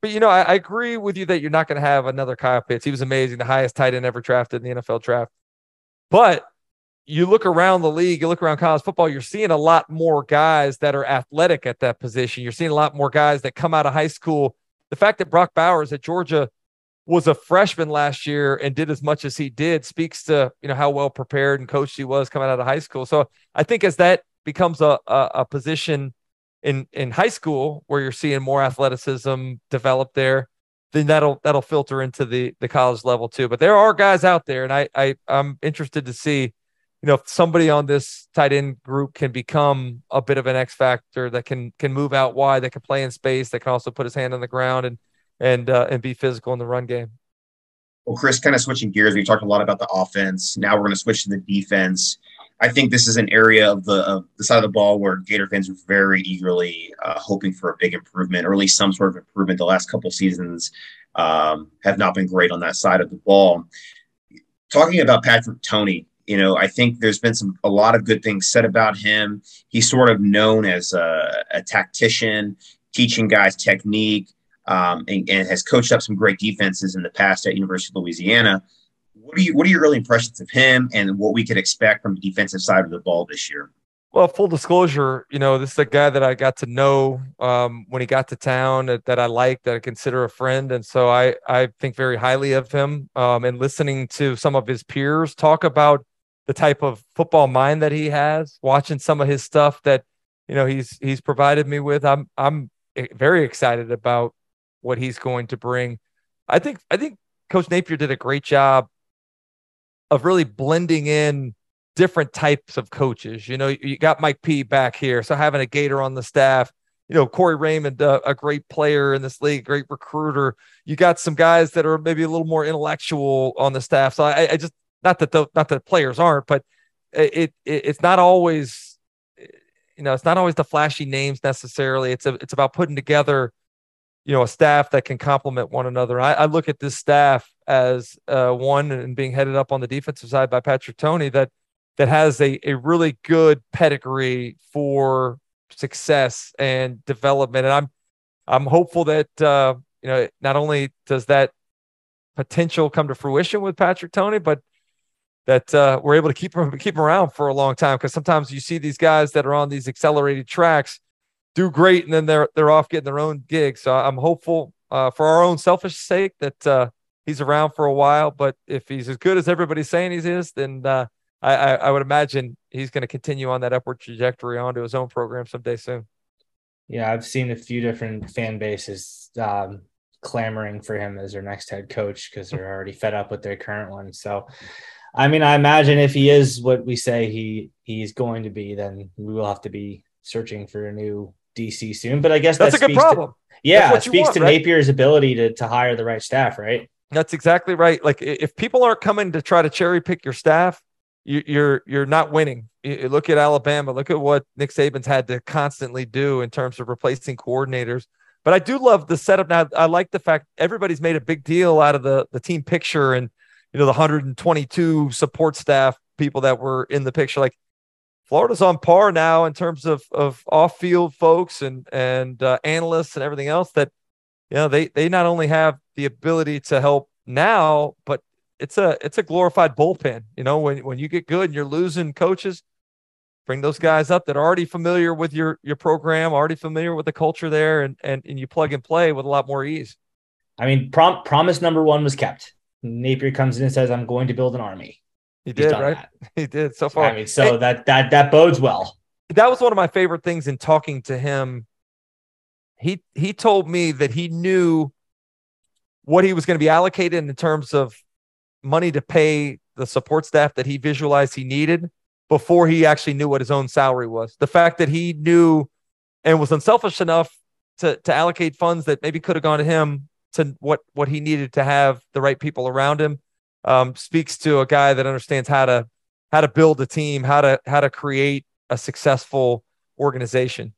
But you know, I, I agree with you that you're not going to have another Kyle Pitts. He was amazing, the highest tight end ever drafted in the NFL draft. But you look around the league, you look around college football, you're seeing a lot more guys that are athletic at that position. You're seeing a lot more guys that come out of high school. The fact that Brock Bowers at Georgia was a freshman last year and did as much as he did speaks to you know how well prepared and coached he was coming out of high school. So I think as that becomes a, a, a position in in high school where you're seeing more athleticism develop there, then that'll that'll filter into the the college level too. But there are guys out there, and I, I I'm interested to see, you know, if somebody on this tight end group can become a bit of an X factor that can can move out wide, that can play in space, that can also put his hand on the ground and and uh, and be physical in the run game. Well, Chris, kind of switching gears, we talked a lot about the offense. Now we're going to switch to the defense. I think this is an area of the of the side of the ball where Gator fans are very eagerly uh, hoping for a big improvement, or at least some sort of improvement. The last couple seasons um, have not been great on that side of the ball. Talking about Patrick Toney, you know, I think there's been some a lot of good things said about him. He's sort of known as a, a tactician, teaching guys technique, um, and, and has coached up some great defenses in the past at University of Louisiana what are you what are your early impressions of him and what we could expect from the defensive side of the ball this year? Well, full disclosure, you know, this is a guy that I got to know um, when he got to town that, that, I like, that I consider a friend. And so I, I think very highly of him. Um, and listening to some of his peers talk about the type of football mind that he has, watching some of his stuff that, you know, he's, he's provided me with, I'm, I'm very excited about what he's going to bring. I think, I think Coach Napier did a great job of really blending in different types of coaches. You know, you got Mike P back here, so having a Gator on the staff you know, Corey Raymond, uh, a great player in this league, great recruiter. You got some guys that are maybe a little more intellectual on the staff. So I, I just not that the not that players aren't, but it, it it's not always you know it's not always the flashy names necessarily. It's a, it's about putting together you know a staff that can complement one another. I, I look at this staff as uh, one and being headed up on the defensive side by Patrick Toney that that has a, a really good pedigree for success and development. And I'm I'm hopeful that uh, you know not only does that potential come to fruition with Patrick Toney, but that uh, we're able to keep him keep him around for a long time. Because sometimes you see these guys that are on these accelerated tracks do great, and then they're they're off getting their own gig. So I'm hopeful uh, for our own selfish sake that uh, he's around for a while. But if he's as good as everybody's saying he is, then uh, I, I, I would imagine he's going to continue on that upward trajectory onto his own program someday soon. Yeah, I've seen a few different fan bases um, clamoring for him as their next head coach because they're already fed up with their current one. So, I mean, I imagine if he is what we say he he's going to be, then we will have to be searching for a new DC soon. But I guess that's that a good problem. To, yeah, it speaks want, to right? Napier's ability to to hire the right staff, right? That's exactly right. Like if people aren't coming to try to cherry pick your staff, you, you're you're not winning. You look at Alabama. Look at what Nick Saban's had to constantly do in terms of replacing coordinators. But I do love the setup now. I like the fact everybody's made a big deal out of the the team picture and you know the 122 support staff people that were in the picture. Like Florida's on par now in terms of of off field folks and and uh, analysts and everything else. That you know they they not only have the ability to help now, but it's a it's a glorified bullpen. You know, when when you get good and you're losing coaches, bring those guys up that are already familiar with your your program, already familiar with the culture there, and and, and you plug and play with a lot more ease. I mean, prom- promise number one was kept. Napier comes in and says, "I'm going to build an army." He did, right? That. He did so far. I mean, so hey, that that that bodes well. That was one of my favorite things in talking to him. He he told me that he knew what he was going to be allocated in terms of money to pay the support staff that he visualized he needed before he actually knew what his own salary was. The fact that he knew and was unselfish enough to to allocate funds that maybe could have gone to him to what what he needed to have the right people around him um, speaks to a guy that understands how to how to build a team, how to how to create a successful organization.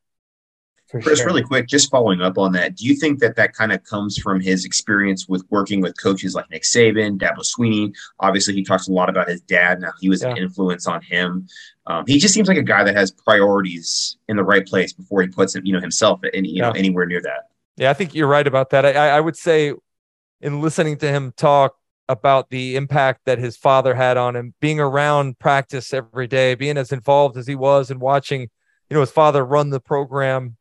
For Chris, sure. really quick, just following up on that, do you think that that kind of comes from his experience with working with coaches like Nick Saban, Dabo Swinney? Obviously, he talks a lot about his dad. Now he was yeah. an influence on him. Um, he just seems like a guy that has priorities in the right place before he puts you know himself in, you yeah. know anywhere near that. Yeah, I think you're right about that. I, I would say, in listening to him talk about the impact that his father had on him, being around practice every day, being as involved as he was, and watching, you know, his father run the program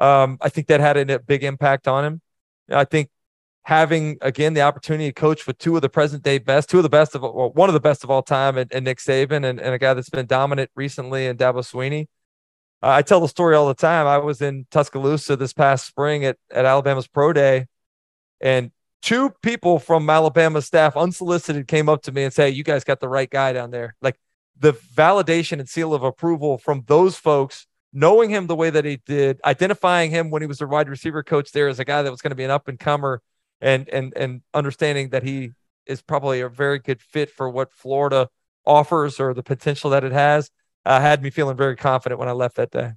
um, I think that had a big impact on him. I think having again the opportunity to coach with two of the present day best, two of the best of well, one of the best of all time, and, and Nick Saban, and, and, a guy that's been dominant recently, and Dabo Swinney. Uh, I tell the story all the time. I was in Tuscaloosa this past spring at, at Alabama's pro day, and two people from Alabama staff, unsolicited, came up to me and say, "You guys got the right guy down there." Like the validation and seal of approval from those folks knowing him the way that he did, identifying him when he was a wide receiver coach there as a guy that was going to be an up and comer, and and and understanding that he is probably a very good fit for what Florida offers or the potential that it has, uh, had me feeling very confident when I left that day.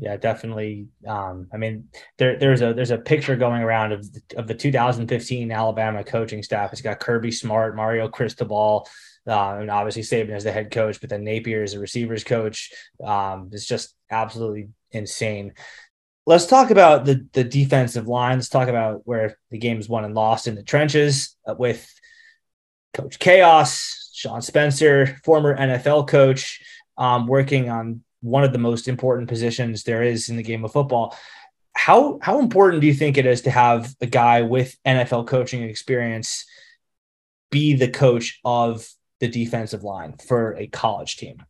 Yeah, definitely. Um, I mean, there, there's a there's a picture going around of the, of the 2015 Alabama coaching staff. It's got Kirby Smart, Mario Cristobal, uh, and obviously Saban as the head coach, but then Napier as the receivers coach. Um, it's just absolutely insane. Let's talk about the the defensive line. Let's talk about where the game is won and lost in the trenches uh, with Coach Chaos, Sean Spencer, former NFL coach, um, working on one of the most important positions there is in the game of football. How how important do you think it is to have a guy with NFL coaching experience be the coach of the defensive line for a college team?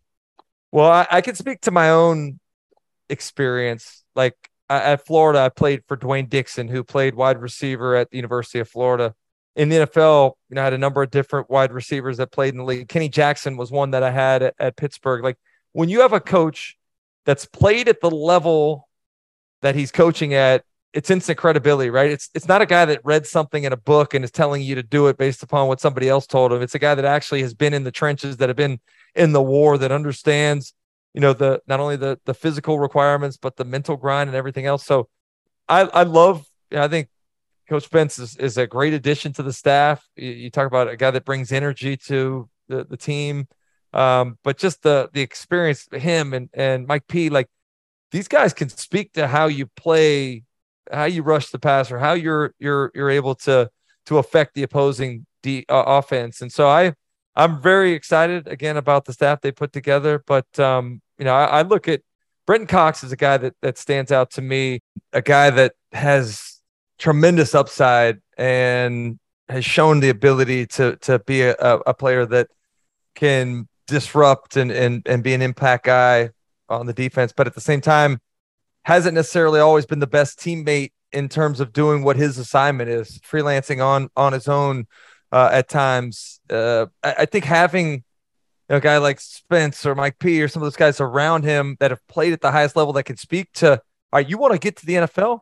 Well, I, I can speak to my own experience. Like at Florida, I played for Dwayne Dixon, who played wide receiver at the University of Florida. In the NFL, you know, I had a number of different wide receivers that played in the league. Kenny Jackson was one that I had at, at Pittsburgh. Like when you have a coach that's played at the level that he's coaching at, it's instant credibility, right? It's it's not a guy that read something in a book and is telling you to do it based upon what somebody else told him. It's a guy that actually has been in the trenches, that have been in the war, that understands, you know, the not only the the physical requirements but the mental grind and everything else. So, I I love. I think Coach Spence is, is a great addition to the staff. You, you talk about a guy that brings energy to the the team, um, but just the the experience, him and and Mike P. Like these guys can speak to how you play how you rush the passer, how you're you're you're able to to affect the opposing de- uh, offense. And so I I'm very excited again about the staff they put together. But um, you know, I, I look at Brenton Cox is a guy that that stands out to me, a guy that has tremendous upside and has shown the ability to to be a, a player that can disrupt and and and be an impact guy on the defense, but at the same time hasn't necessarily always been the best teammate in terms of doing what his assignment is, freelancing on on his own uh, at times. Uh, I, I, think having a guy like Spence or Mike P or some of those guys around him that have played at the highest level that can speak to, all right, you want to get to the NFL?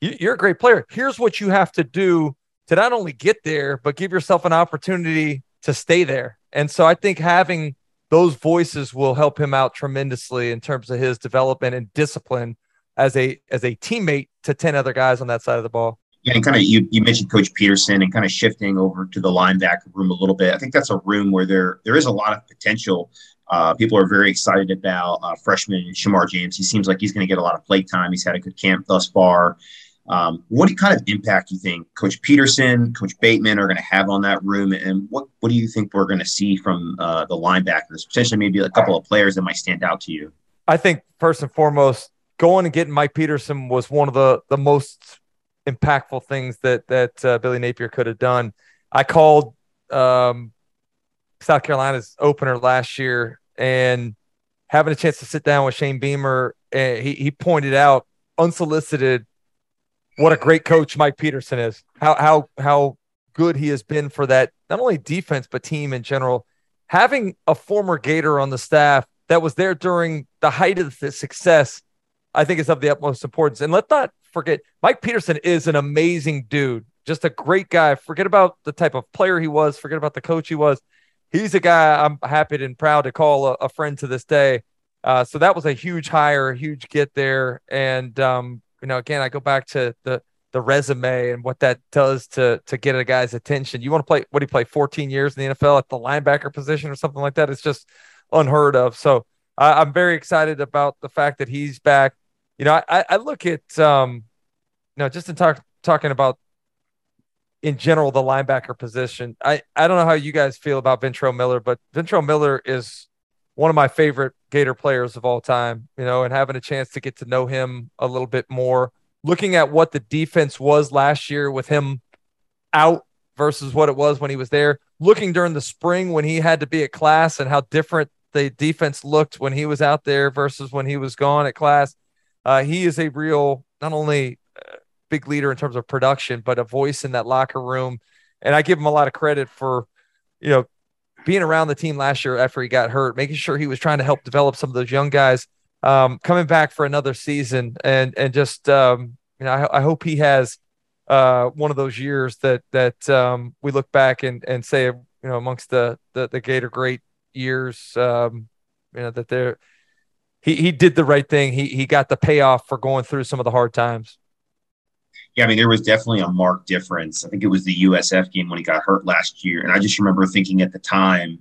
You, you're a great player. Here's what you have to do to not only get there, but give yourself an opportunity to stay there. And so I think having those voices will help him out tremendously in terms of his development and discipline as a as a teammate to 10 other guys on that side of the ball. Yeah, and kind of you, you mentioned Coach Peterson and kind of shifting over to the linebacker room a little bit. I think that's a room where there there is a lot of potential. Uh, people are very excited about uh, freshman Shamar James. He seems like he's going to get a lot of play time. He's had a good camp thus far. Um, what kind of impact do you think Coach Peterson, Coach Bateman are going to have on that room, and what what do you think we're going to see from uh, the linebackers? Potentially, maybe a couple of players that might stand out to you. I think first and foremost, going and getting Mike Peterson was one of the the most impactful things that that uh, Billy Napier could have done. I called um, South Carolina's opener last year and having a chance to sit down with Shane Beamer, and he he pointed out unsolicited what a great coach Mike Peterson is. How how how good he has been for that not only defense but team in general. Having a former Gator on the staff that was there during the height of the success I think is of the utmost importance. And let's not forget, Mike Peterson is an amazing dude, just a great guy. Forget about the type of player he was, forget about the coach he was. He's a guy I'm happy and proud to call a, a friend to this day. Uh, so that was a huge hire, a huge get there. And, um, you know, again, I go back to the, the resume and what that does to to get a guy's attention. You want to play what do you play 14 years in the NFL at the linebacker position or something like that? It's just unheard of. So I, am very excited about the fact that he's back. You know, I, I look at um, you know, just in talk talking about in general the linebacker position. I I don't know how you guys feel about Ventrell Miller, but Ventrell Miller is one of my favorite Gator players of all time. You know, and having a chance to get to know him a little bit more, looking at what the defense was last year with him out versus what it was when he was there. Looking during the spring when he had to be at class and how different the defense looked when he was out there versus when he was gone at class. Uh, he is a real, not only big leader in terms of production, but a voice in that locker room. And I give him a lot of credit for, you know, being around the team last year after he got hurt, making sure he was trying to help develop some of those young guys, um, coming back for another season, and and just um, you know, I, I hope he has uh, one of those years that that um, we look back and and say, you know, amongst the the, the Gator great years, um, you know that they're he he did the right thing. He he got the payoff for going through some of the hard times. Yeah, I mean, there was definitely a marked difference. I think it was the USF game when he got hurt last year, and I just remember thinking at the time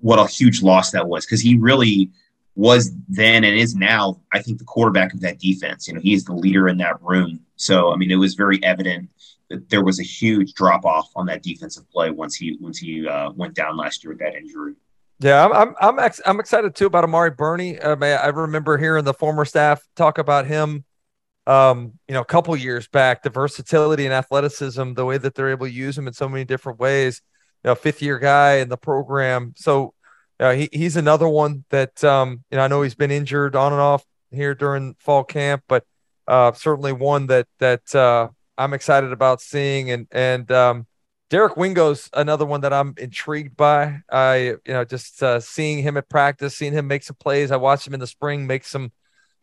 what a huge loss that was because he really was then and is now, I think, the quarterback of that defense. You know, he is the leader in that room. So, I mean, it was very evident that there was a huge drop off on that defensive play once he once he uh, went down last year with that injury. Yeah, I'm I'm I'm, ex- I'm excited too about Amari Burney. I, mean, I remember hearing the former staff talk about him, um, you know, a couple years back. The versatility and athleticism, the way that they're able to use him in so many different ways. You know, fifth year guy in the program. So uh, he he's another one that um, you know I know he's been injured on and off here during fall camp, but uh, certainly one that that uh, I'm excited about seeing and and um, Derek Wingo's another one that I'm intrigued by. I, you know, just uh, seeing him at practice, seeing him make some plays. I watched him in the spring make some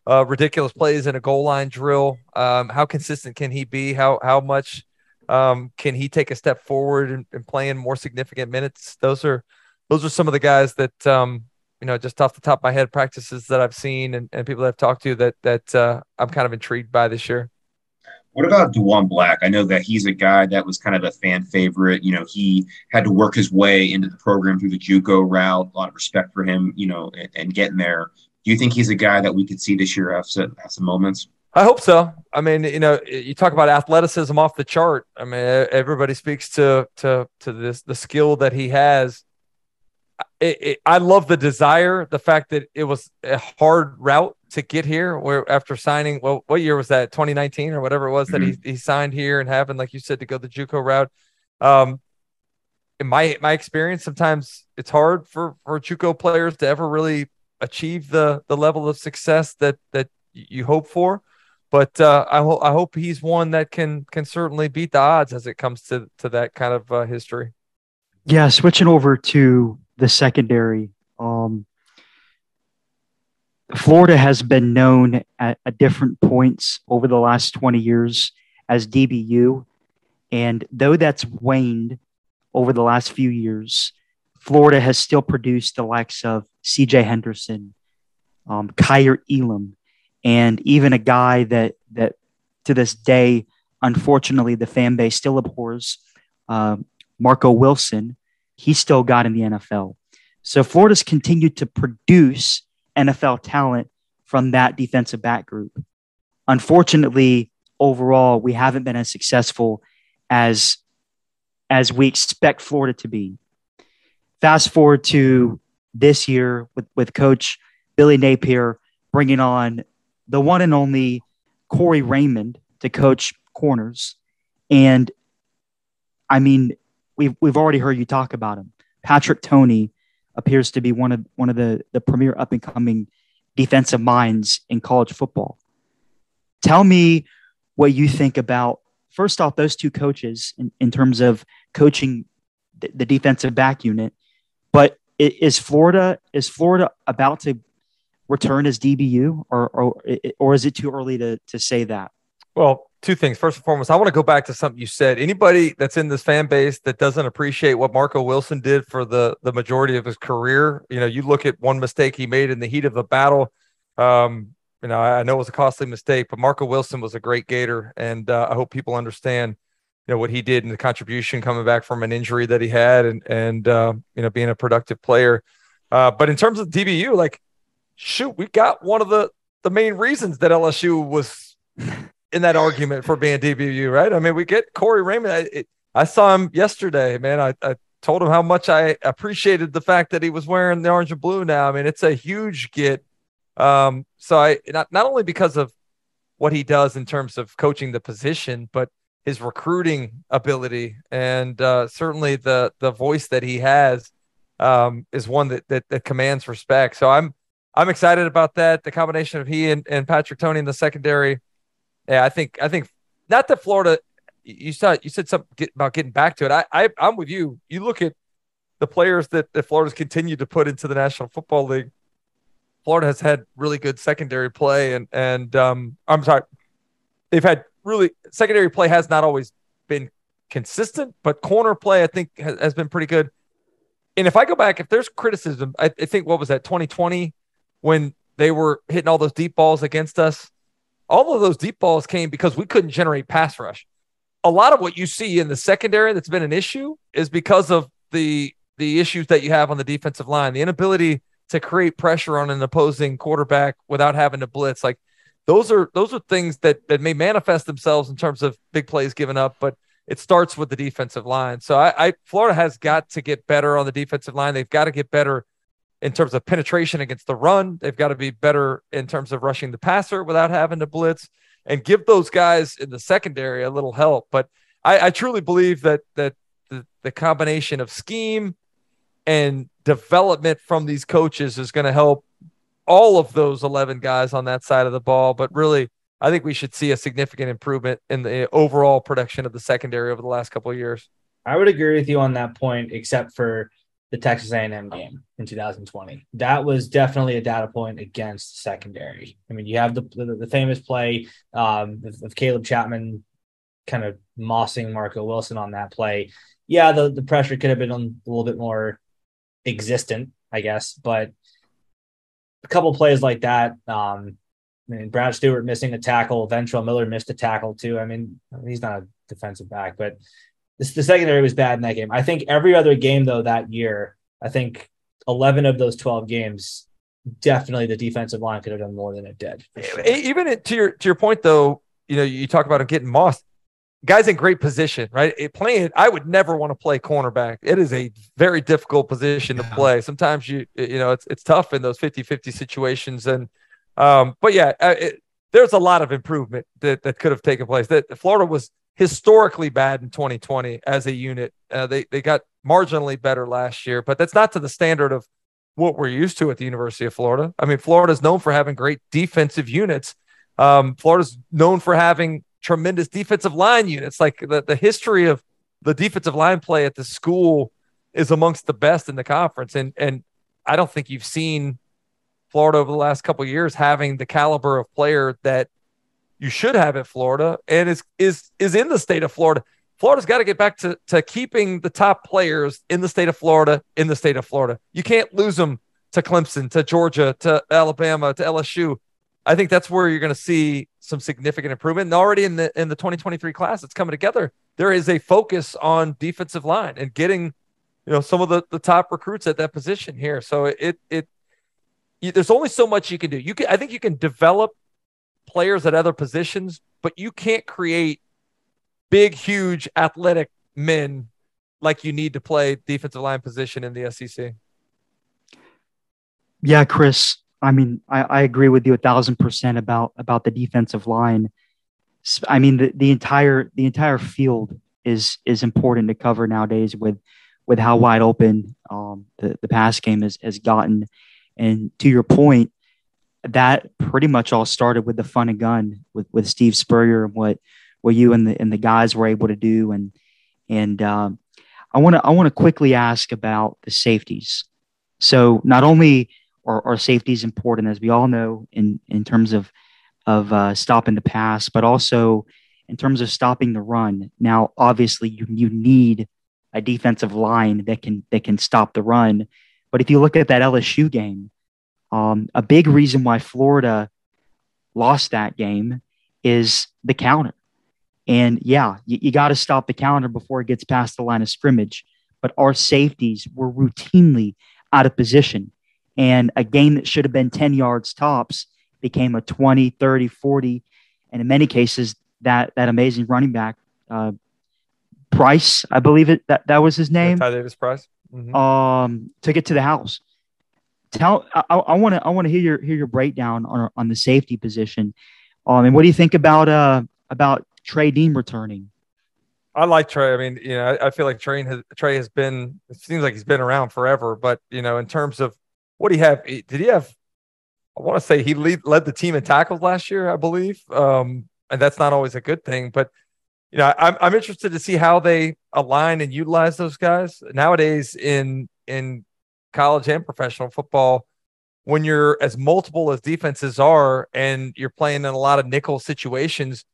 uh, ridiculous plays in a goal line drill. Um, how consistent can he be? How how much um, can he take a step forward and, and play in more significant minutes? Those are those are some of the guys that um, you know just off the top of my head practices that I've seen and, and people that I've talked to that that uh, I'm kind of intrigued by this year. What about Diwun Black? I know that he's a guy that was kind of a fan favorite. You know, he had to work his way into the program through the JUCO route. A lot of respect for him, you know, and, and getting there. Do you think he's a guy that we could see this year have some, have some moments? I hope so. I mean, you know, you talk about athleticism off the chart. I mean, everybody speaks to to to this the skill that he has. It, it, I love the desire, the fact that it was a hard route to get here. Where after signing, well, what year was that? 2019 or whatever it was mm-hmm. that he, mm-hmm. he signed here and having, like you said, to go the JUCO route. Um, in my my experience, sometimes it's hard for for JUCO players to ever really achieve the the level of success that that you hope for. But uh, I hope I hope he's one that can can certainly beat the odds as it comes to to that kind of uh, history. Yeah, switching over to the secondary. Um, Florida has been known at, at, different points over the last 20 years as DBU. And though that's waned over the last few years, Florida has still produced the likes of CJ Henderson, um, Kaiir Elam, and even a guy that that to this day, unfortunately, the fan base still abhors, uh, Marco Wilson. He still got in the NFL. So Florida's continued to produce NFL talent from that defensive back group. Unfortunately, overall, we haven't been as successful as as we expect Florida to be. Fast forward to this year with, with Coach Billy Napier bringing on the one and only Corey Raymond to coach corners. And I mean, we've, we've already heard you talk about him. Patrick Toney appears to be one of, one of the, the premier up and coming defensive minds in college football. Tell me what you think about, first off, those two coaches in, in terms of coaching the, the defensive back unit. But is Florida is Florida about to return as DBU, or or or is it too early to to say that? Well, two things. First and foremost, I want to go back to something you said. Anybody that's in this fan base that doesn't appreciate what Marco Wilson did for the the majority of his career, you know, you look at one mistake he made in the heat of the battle. Um, you know, I know it was a costly mistake, but Marco Wilson was a great Gator, and uh, I hope people understand, you know, what he did and the contribution coming back from an injury that he had, and and uh, you know, being a productive player. Uh, but in terms of DBU, like shoot, we got one of the the main reasons that LSU was in that argument for being DBU, right? I mean, we get Corey Raymond. I, it, I saw him yesterday, man. I, I told him how much I appreciated the fact that he was wearing the orange and blue now. I mean, it's a huge get. Um, so I not not only because of what he does in terms of coaching the position, but his recruiting ability and uh, certainly the the voice that he has um, is one that, that that commands respect. So I'm I'm excited about that. The combination of he and, and Patrick Toney in the secondary. Yeah, I think I think not that Florida. You said you said something about getting back to it. I, I I'm with you. You look at the players that, that Florida's continued to put into the National Football League. Florida has had really good secondary play, and and um, I'm sorry, they've had really secondary play has not always been consistent, but corner play I think has, has been pretty good. And if I go back, if there's criticism, I, I think what was that 2020 when they were hitting all those deep balls against us. All of those deep balls came because we couldn't generate pass rush. A lot of what you see in the secondary that's been an issue is because of the the issues that you have on the defensive line, the inability to create pressure on an opposing quarterback without having to blitz. Like those are those are things that that may manifest themselves in terms of big plays given up, but it starts with the defensive line. So I, I Florida has got to get better on the defensive line. They've got to get better in terms of penetration against the run. They've got to be better in terms of rushing the passer without having to blitz and give those guys in the secondary a little help. But I, I truly believe that that the, the combination of scheme and development from these coaches is going to help all of those 11 guys on that side of the ball. But really, I think we should see a significant improvement in the overall production of the secondary over the last couple of years. I would agree with you on that point, except for the Texas A&M game in 2020. That was definitely a data point against secondary. I mean, you have the the, the famous play um, of, of, Caleb Chapman kind of mossing Marco Wilson on that play. Yeah, the, the pressure could have been a little bit more existent, I guess, but a couple plays like that. Um, I mean, Brad Stewart missing a tackle, Ventrell Miller missed a tackle too. I mean, he's not a defensive back, but this, the secondary was bad in that game. I think every other game though that year, I think 11 of those 12 games, definitely the defensive line could have done more than it did. Sure. Even to your to your point though, you know, you talk about him getting mossed. Guys in great position, right? It, playing, I would never want to play cornerback. It is a very difficult position to play. Sometimes you, you know, it's it's tough in those 50-50 situations. And um, but yeah, uh, it, there's a lot of improvement that, that could have taken place. That Florida was historically bad in 2020 as a unit. Uh, they they got marginally better last year, but that's not to the standard of what we're used to at the University of Florida. I mean, Florida is known for having great defensive units. Um, Florida's known for having tremendous defensive line units. Like the, the history of the defensive line play at the school is amongst the best in the conference. And and I don't think you've seen Florida over the last couple years having the caliber of player that you should have at Florida and is is is in the state of Florida. Florida's got to get back to to keeping the top players in the state of Florida in the state of Florida. You can't lose them to Clemson, to Georgia, to Alabama, to LSU. I think that's where you're going to see some significant improvement. And already in the in the 2023 class that's coming together, there is a focus on defensive line and getting, you know, some of the, the top recruits at that position here. So it it, it there's only so much you can do. You can I think you can develop players at other positions, but you can't create big, huge, athletic men like you need to play defensive line position in the SEC. Yeah, Chris. I mean, I, I agree with you a thousand percent about about the defensive line. I mean, the, the entire the entire field is is important to cover nowadays with with how wide open um, the the pass game has has gotten. And to your point, that pretty much all started with the fun and gun with, with Steve Spurrier and what what you and the and the guys were able to do and and um, I want to I want to quickly ask about the safeties. So not only are, are safeties important as we all know in in terms of of uh, stopping the pass, but also in terms of stopping the run. Now, obviously, you you need a defensive line that can that can stop the run. But if you look at that LSU game, um, a big reason why Florida lost that game is the counter. And yeah, you, you got to stop the counter before it gets past the line of scrimmage. But our safeties were routinely out of position. And a game that should have been 10 yards tops became a 20, 30, 40. And in many cases, that, that amazing running back, uh, Price, I believe it that, that was his name. Ty Davis Price. Mm-hmm. Um, took it to the house tell I want to I want to hear your hear your breakdown on on the safety position. Um, and what do you think about uh about Trey Dean returning? I like Trey. I mean, you know, I, I feel like Trey has Trey has been. It seems like he's been around forever. But you know, in terms of what do you have? Did he have? I want to say he lead, led the team in tackles last year, I believe. Um, and that's not always a good thing. But you know, I'm I'm interested to see how they align and utilize those guys nowadays in in college and professional football when you're as multiple as defenses are and you're playing in a lot of nickel situations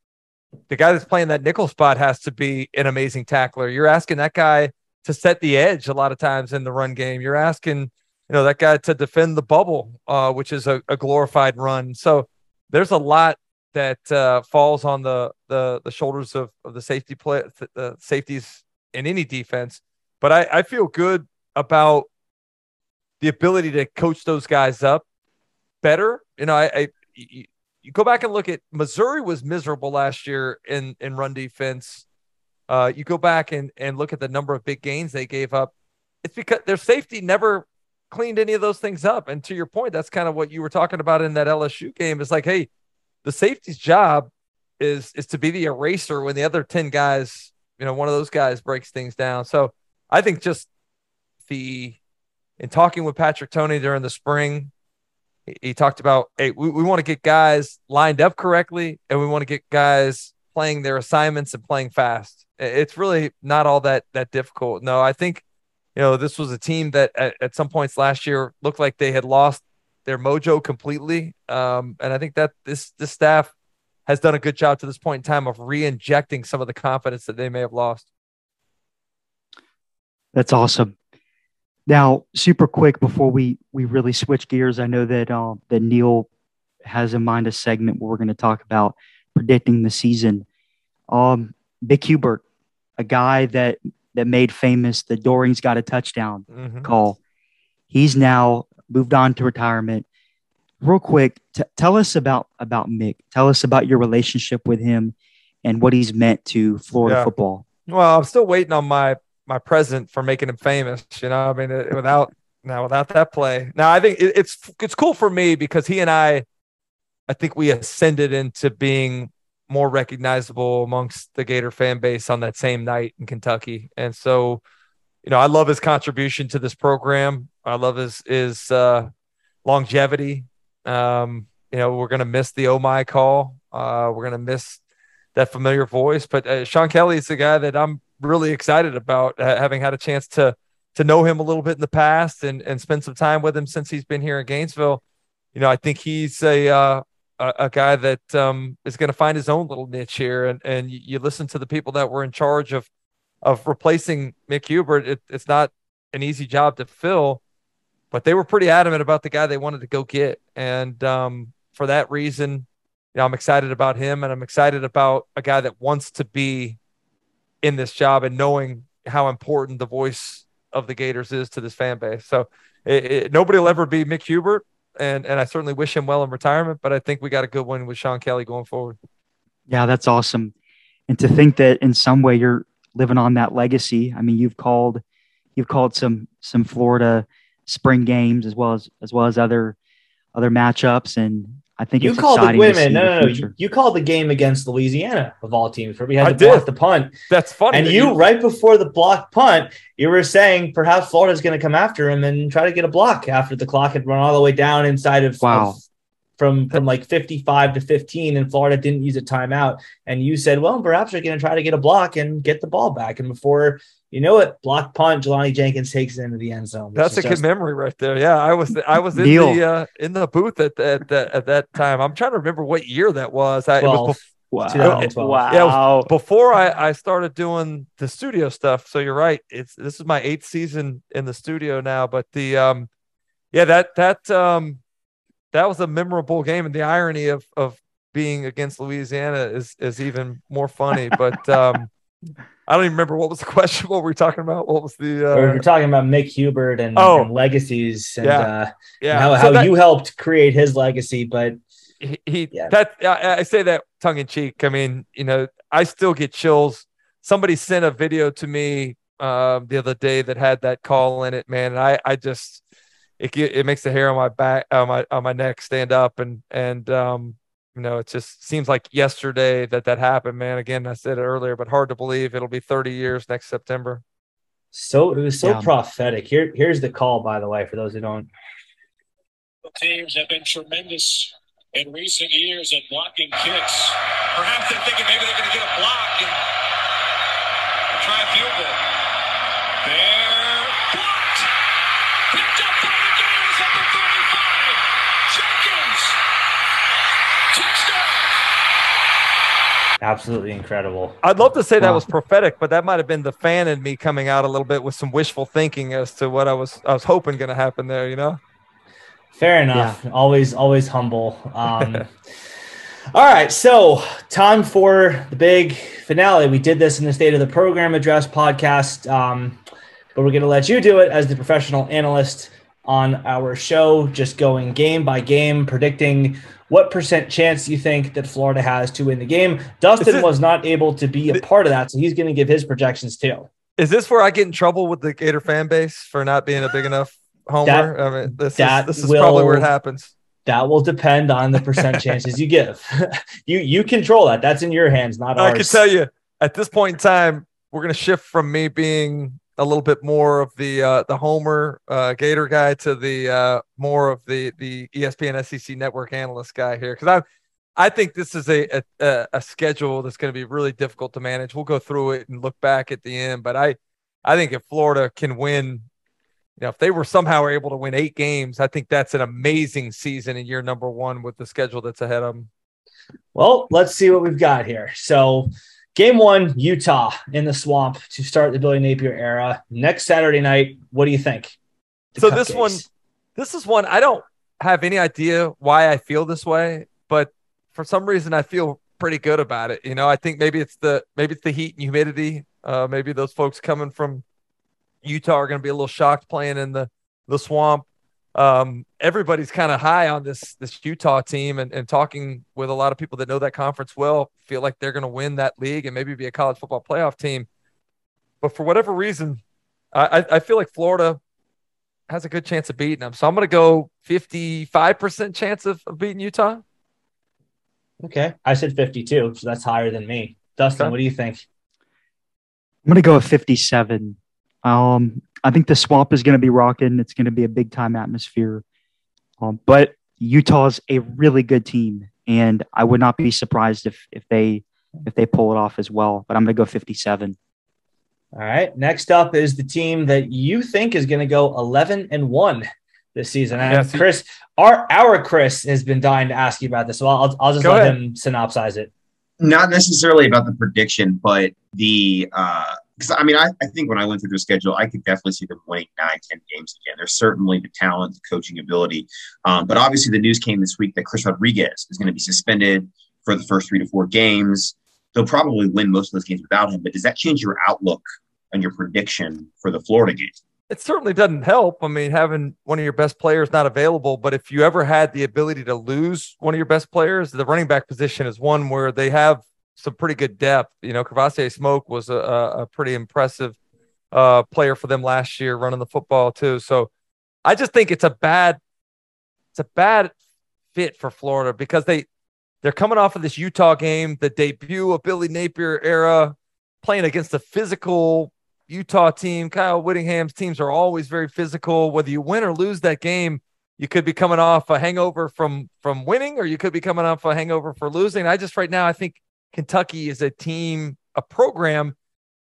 the guy that's playing that nickel spot has to be an amazing tackler. You're asking that guy to set the edge a lot of times in the run game. You're asking you know that guy to defend the bubble uh, which is a, a, glorified run. So there's a lot that uh, falls on the, the the shoulders of, of the safety play the safeties in any defense. But I, I feel good about the ability to coach those guys up better. You know, I, I you, go back and look at Missouri was miserable last year in in run defense. Uh, you go back and and look at the number of big gains they gave up. It's because their safety never cleaned any of those things up. And to your point, that's kind of what you were talking about in that LSU game. It's like, hey, the safety's job is is to be the eraser when the other 10 guys, you know, one of those guys breaks things down. So I think just the in talking with Patrick Toney during the spring, he, talked about, hey, we, we want to get guys lined up correctly and we want to get guys playing their assignments and playing fast. It's really not all that that difficult. No, I think you know, this was a team that at, at some points last year looked like they had lost their mojo completely. Um, and I think that this this staff has done a good job to this point in time of re-injecting some of the confidence that they may have lost. That's awesome. Now, super quick before we we really switch gears, I know that uh, that Neil has in mind a segment where we're going to talk about predicting the season. Um, Mick Hubert, a guy that that made famous the Doering's got a touchdown mm-hmm. call. He's now moved on to retirement. Real quick, t- tell us about about Mick. Tell us about your relationship with him and what he's meant to Florida yeah. football. Well, I'm still waiting on my my present for making him famous. You know, I mean, it, without now without that play. Now, I think it, it's it's cool for me because he and I, I think we ascended into being more recognizable amongst the Gator fan base on that same night in Kentucky. And so, you know, I love his contribution to this program. I love his his uh, longevity. Um, you know, we're gonna miss the oh my call. Uh, we're gonna miss that familiar voice. But uh, Sean Kelly is the guy that I'm really excited about, uh, having had a chance to to know him a little bit in the past and and spend some time with him since he's been here in Gainesville. You know, I think he's a uh, a, a guy that um, is going to find his own little niche here. And and you listen to the people that were in charge of of replacing Mick Hubert. It, it's not an easy job to fill, but they were pretty adamant about the guy they wanted to go get. And um, for that reason, you know, I'm excited about him, and I'm excited about a guy that wants to be in this job and knowing how important the voice of the Gators is to this fan base. So it, it, nobody will ever be Mick Hubert, and and I certainly wish him well in retirement. But I think we got a good one with Sean Kelly going forward. Yeah, that's awesome. And to think that in some way you're living on that legacy. I mean, you've called you've called some some Florida spring games as well as as well as other other matchups, and I think you called the women. No, no, no. You, you, called the game against Louisiana of all teams where we had I to did. block the punt. That's funny. And you, you, right before the block punt, you were saying perhaps Florida's going to come after him and try to get a block after the clock had run all the way down inside of, wow. Of, from from like 55 to 15 and Florida didn't use a timeout and you said well perhaps they're going to try to get a block and get the ball back and before you know what? block punt Jelani Jenkins takes it into the end zone that's a just... good memory right there yeah I was I was in Neil. the uh, in the booth at that at, at, that time I'm trying to remember what year that was I, 12. was Wow. 2012. wow. Yeah, before I, I started doing the studio stuff. So you're right. It's this is my eighth season in the studio now. But the um yeah, that that um that was a memorable game, and the irony of of being against Louisiana is is even more funny. But um, I don't even remember what was the question. What were we talking about? What was the? Uh... We were talking about Mick Hubert and, oh, and legacies, and yeah, uh, yeah. how, so how that, you helped create his legacy. But he, he yeah. that I, I say that tongue in cheek. I mean, you know, I still get chills. Somebody sent a video to me um, the other day that had that call in it, man. And I I just it it makes the hair on my back on my on my neck stand up and and um you know it just seems like yesterday that that happened man. Again i said it earlier but hard to believe it'll be 30 years next september. So it was so yeah. prophetic. Here here's the call by the way for those who don't teams have been tremendous in recent years at blocking kicks. Perhaps they're thinking maybe they're going to get a block and try a field goal Absolutely incredible. I'd love to say wow. that was prophetic, but that might have been the fan in me coming out a little bit with some wishful thinking as to what I was I was hoping going to happen there. You know. Fair enough. Yeah. Always, always humble. Um, all right, so time for the big finale. We did this in the State of the Program Address podcast, um, but we're going to let you do it as the professional analyst on our show, just going game by game, predicting what percent chance do you think that Florida has to win the game. Dustin was not able to be a part of that, so he's going to give his projections too. Is this where I get in trouble with the Gator fan base for not being a big enough homer? That, I mean, this is this is will, probably where it happens. That will depend on the percent chances you give. you you control that. That's in your hands, not I ours. I can tell you at this point in time, we're going to shift from me being a little bit more of the uh, the Homer uh, Gator guy to the uh, more of the the ESPN SEC network analyst guy here because I I think this is a a, a schedule that's going to be really difficult to manage. We'll go through it and look back at the end, but I I think if Florida can win, you know, if they were somehow able to win eight games, I think that's an amazing season in year number one with the schedule that's ahead of them. Well, let's see what we've got here. So, game one, Utah in the swamp to start the Billy Napier era next Saturday night. What do you think? The so, cupcakes. this one, this is one I don't have any idea why I feel this way, but for some reason I feel pretty good about it. You know, I think maybe it's the maybe it's the heat and humidity. Uh, maybe those folks coming from Utah are going to be a little shocked playing in the the swamp. Um, everybody's kind of high on this this Utah team, and, and talking with a lot of people that know that conference well, feel like they're going to win that league and maybe be a college football playoff team. But for whatever reason, I, I feel like Florida has a good chance of beating them. So I'm going to go 55% chance of, of beating Utah. Okay. I said 52, so that's higher than me. Dustin, okay. what do you think? I'm going to go with 57. Um, I think the swamp is going to be rocking. It's going to be a big time atmosphere. Um, but Utah's a really good team, and I would not be surprised if if they if they pull it off as well. But I'm going to go 57. All right. Next up is the team that you think is going to go 11 and 1 this season. And yes. Chris, our our Chris has been dying to ask you about this. So I'll, I'll just go let ahead. him synopsize it. Not necessarily about the prediction, but the uh because I mean, I, I think when I went through their schedule, I could definitely see them winning nine, 10 games again. There's certainly the talent, the coaching ability. Um, but obviously, the news came this week that Chris Rodriguez is going to be suspended for the first three to four games. They'll probably win most of those games without him. But does that change your outlook and your prediction for the Florida game? It certainly doesn't help. I mean, having one of your best players not available, but if you ever had the ability to lose one of your best players, the running back position is one where they have some pretty good depth. You know, Kavosiey Smoke was a, a pretty impressive uh, player for them last year, running the football too. So I just think it's a bad, it's a bad fit for Florida because they they're coming off of this Utah game, the debut of Billy Napier era, playing against a physical Utah team. Kyle Whittingham's teams are always very physical. Whether you win or lose that game, you could be coming off a hangover from from winning, or you could be coming off a hangover for losing. I just right now I think Kentucky is a team, a program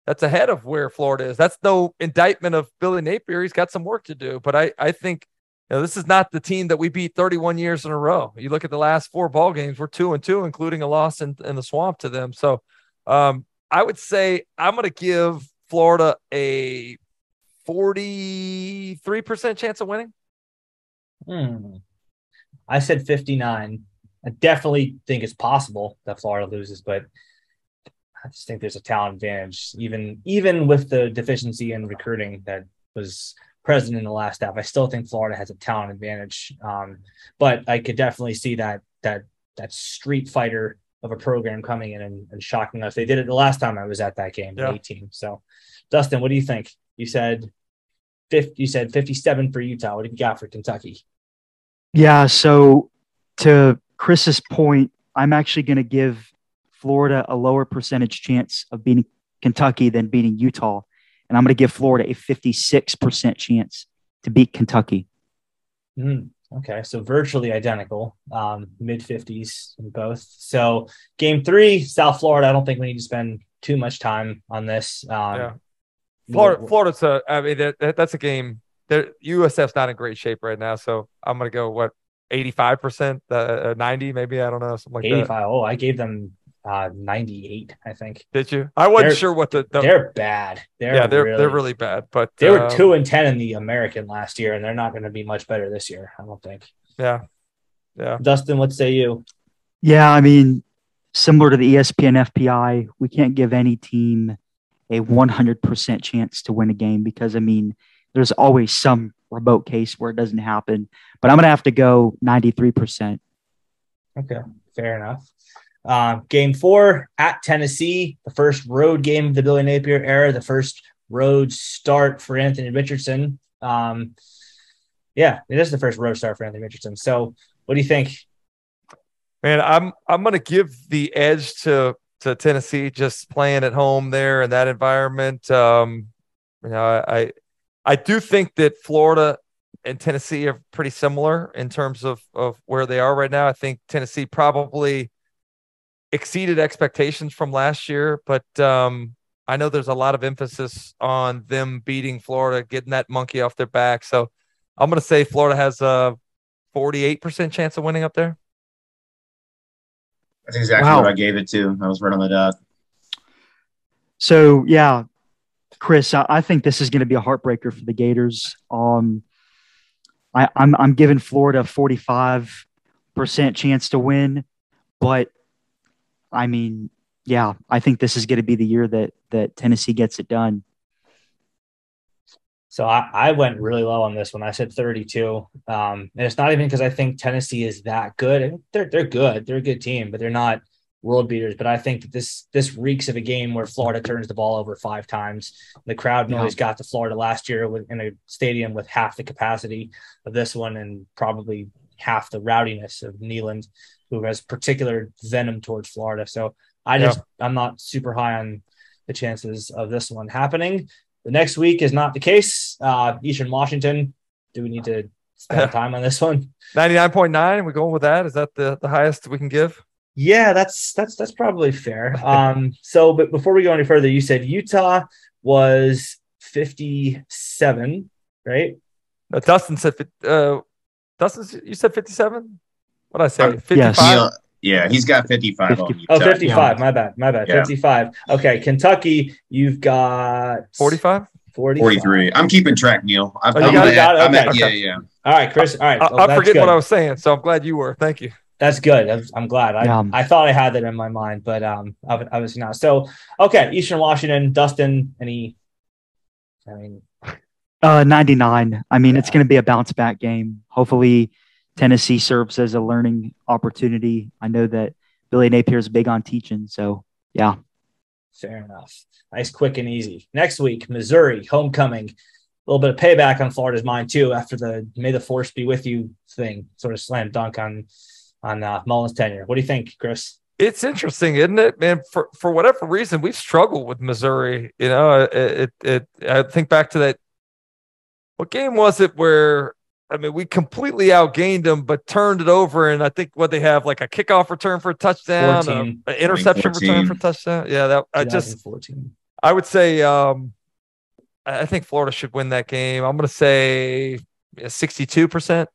that's ahead of where Florida is. That's no indictment of Billy Napier. He's got some work to do, but I, I think you know, this is not the team that we beat 31 years in a row. You look at the last four ball games, we're two and two, including a loss in, in the swamp to them. So um, I would say I'm going to give Florida a 43% chance of winning. Hmm. I said 59. I definitely think it's possible that Florida loses, but I just think there's a talent advantage, even even with the deficiency in recruiting that was present in the last half. I still think Florida has a talent advantage, um, but I could definitely see that that that street fighter of a program coming in and, and shocking us. They did it the last time I was at that game, yeah. 18. So, Dustin, what do you think? You said 50, you said 57 for Utah. What did you got for Kentucky? Yeah, so to Chris's point, I'm actually going to give Florida a lower percentage chance of beating Kentucky than beating Utah. And I'm going to give Florida a 56% chance to beat Kentucky. Mm, okay. So virtually identical, um, mid 50s in both. So game three, South Florida. I don't think we need to spend too much time on this. Um, yeah. Florida, Florida's a, I mean, that, that's a game. There, USF's not in great shape right now. So I'm going to go, what, 85%, uh, uh, 90, maybe. I don't know. Something like 85. That. Oh, I gave them uh 98 i think did you i wasn't they're, sure what the, the, they're bad they're yeah they're really, they're really bad but they were um, 2 and 10 in the american last year and they're not going to be much better this year i don't think yeah yeah dustin what say you yeah i mean similar to the espn fpi we can't give any team a 100% chance to win a game because i mean there's always some remote case where it doesn't happen. But I'm going to have to go 93%. Okay, fair enough. Uh, game four at Tennessee, the first road game of the Billy Napier era, the first road start for Anthony Richardson. Um, yeah, it is the first road start for Anthony Richardson. So, what do you think? Man, I'm I'm going to give the edge to to Tennessee just playing at home there in that environment. Um, you know, I, I I do think that Florida and Tennessee are pretty similar in terms of of where they are right now. I think Tennessee probably exceeded expectations from last year, but um, I know there's a lot of emphasis on them beating Florida, getting that monkey off their back. So I'm going to say Florida has a 48% chance of winning up there. That's exactly Wow. what I gave it to. I was right on the dot. So yeah, Chris, I, I think this is going to be a heartbreaker for the Gators. Um, I, I'm I'm giving Florida a 45 percent chance to win, but I mean, yeah, I think this is going to be the year that that Tennessee gets it done. So I, I went really low on this one. I said 32. Um, and it's not even because I think Tennessee is that good. They're they're good. They're a good team, but they're not world beaters. But I think that this this reeks of a game where Florida turns the ball over five times. The crowd Yeah. noise got to Florida last year with, in a stadium with half the capacity of this one and probably half the rowdiness of Neyland, who has particular venom towards Florida. So I just I'm not super high on the chances of this one happening. The next week is not the case. Uh, Eastern Washington. Do we need to spend time on this one? 99.9. We're going with that. Is that the, the highest we can give? Yeah, that's that's that's probably fair. Um, so but before we go any further, you said Utah was 57, right? Uh, Dustin said, uh, Dustin, you said 57? What did I say? Um, 55? yes. Yeah, he's got 55 on 50. Utah. Oh, 55. My bad. My bad. Yeah. 55. Okay. Kentucky, you've got 45? 45. 43. I'm keeping track, Neil. I'm, Oh, I'm got it? at- Got it? I'm at- Okay. yeah, yeah. All right, Chris. All right. I, Well, I forget good. what I was saying, so I'm glad you were. Thank you. That's good. I'm, I'm glad. I, Yeah. I thought I had that in my mind, but um, ob- obviously not. So, okay, Eastern Washington, Dustin. Any? I mean, Uh, 99. I mean, it's going to be a bounce back game. Hopefully, Tennessee serves as a learning opportunity. I know that Billy Napier is big on teaching, so yeah. fair enough. Nice, quick, and easy. Next week, Missouri homecoming. A little bit of payback on Florida's mind too after the "May the Force be with you" thing, sort of slam dunk on on uh, Mullen's tenure. What do you think, Chris? It's interesting, isn't it, man? For for whatever reason, we've struggled with Missouri. You know, it, it, it I think back to that. What game was it where I mean we completely outgained them, but turned it over, and I think what they have like a kickoff return for a touchdown, a- an interception return for a touchdown. Yeah, that I just 2014. I would say um I I think Florida should win that game. I'm going to say sixty-two percent.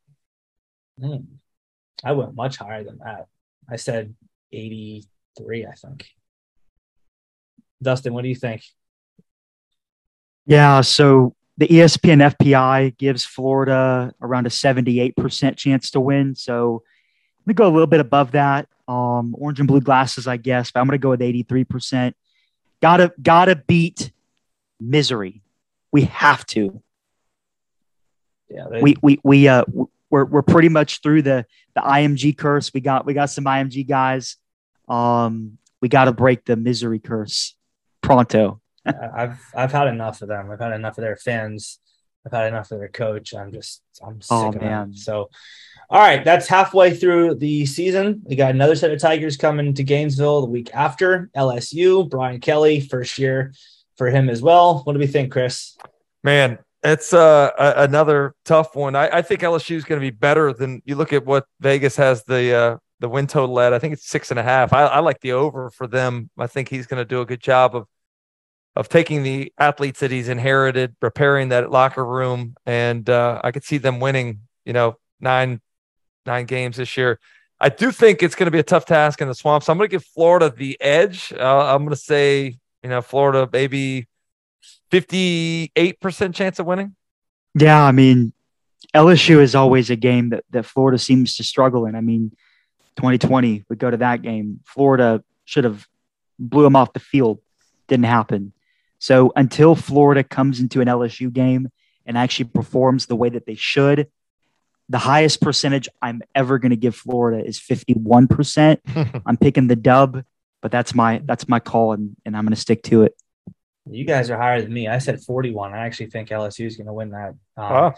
I went much higher than that. I said 83, I think. Dustin, what do you think? Yeah, so the ESPN FPI gives Florida around a 78% chance to win. So I'm going to go a little bit above that. Um, orange and blue glasses, I guess, but I'm going to go with 83%. Gotta, gotta beat misery. We have to. Yeah, they, We, we, we, uh, we're, we're pretty much through the, the IMG curse. We got, we got some IMG guys. Um, we got to break the misery curse pronto. I- I've I've had enough of them. I've had enough of their fans. I've had enough of their coach. I'm just I'm sick Oh, of them. So, all right, that's halfway through the season. We got another set of Tigers coming to Gainesville the week after LSU. Brian Kelly, first year for him as well. What do we think, Chris? Man, it's uh, a, another tough one. I, I think LSU is going to be better than you look at what Vegas has the uh, the win total at. I think it's six and a half. I, I like the over for them. I think he's going to do a good job of of taking the athletes that he's inherited, preparing that locker room, and uh, I could see them winning. You know, nine nine games this year. I do think it's going to be a tough task in the swamp. So I'm going to give Florida the edge. Uh, I'm going to say, you know, Florida maybe 58% chance of winning. Yeah, I mean, LSU is always a game that, that Florida seems to struggle in. I mean, 2020, we go to that game. Florida should have blew them off the field. Didn't happen. So until Florida comes into an LSU game and actually performs the way that they should, the highest percentage I'm ever going to give Florida is 51%. I'm picking the dub, but that's my that's my call and, and I'm going to stick to it. You guys are higher than me. I said 41. I actually think LSU is going to win that. Um, Wow.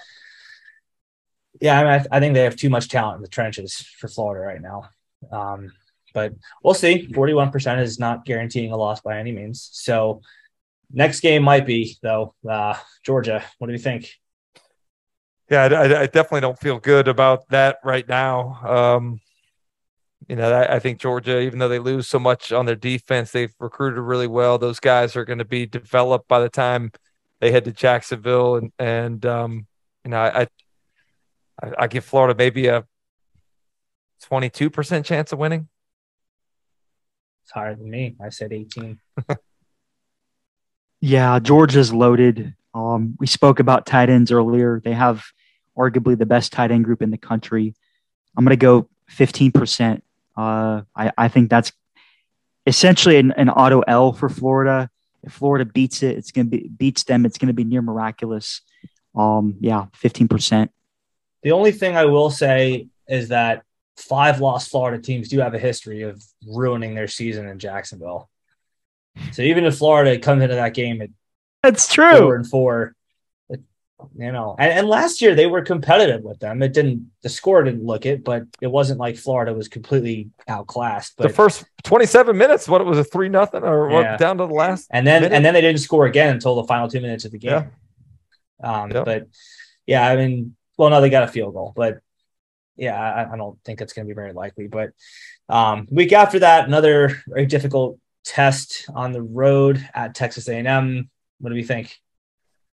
Yeah, I, mean, I, I think they have too much talent in the trenches for Florida right now. Um, but we'll see. 41% is not guaranteeing a loss by any means. So next game might be, though, uh, Georgia. What do you think? Yeah, I, I- I definitely don't feel good about that right now. Um, you know, I, I, think Georgia, even though they lose so much on their defense, they've recruited really well. Those guys are going to be developed by the time they head to Jacksonville, and and um, you know, I, I I give Florida maybe a twenty two percent chance of winning. It's higher than me. I said eighteen. yeah, Georgia's loaded. Um, we spoke about tight ends earlier. They have arguably the best tight end group in the country. I'm going to go 15%. Uh, I, I think that's essentially an, an auto L for Florida. If Florida beats it, it's going to be beats them. It's going to be near miraculous. Um, yeah, 15%. The only thing I will say is that five lost Florida teams do have a history of ruining their season in Jacksonville. So even if Florida comes into that game at that's true four and four, you know, and, and last year they were competitive with them. It didn't, the score didn't look it, but it wasn't like Florida was completely outclassed. But the first 27 minutes, what it was a three nothing or yeah. what, down to the last, and then minute? and then they didn't score again until the final two minutes of the game. Yeah. Um, yeah. But yeah, I mean, well, no, they got a field goal, but yeah, I, I don't think it's going to be very likely. But um, week after that, another very difficult test on the road at Texas A&M. What do we think?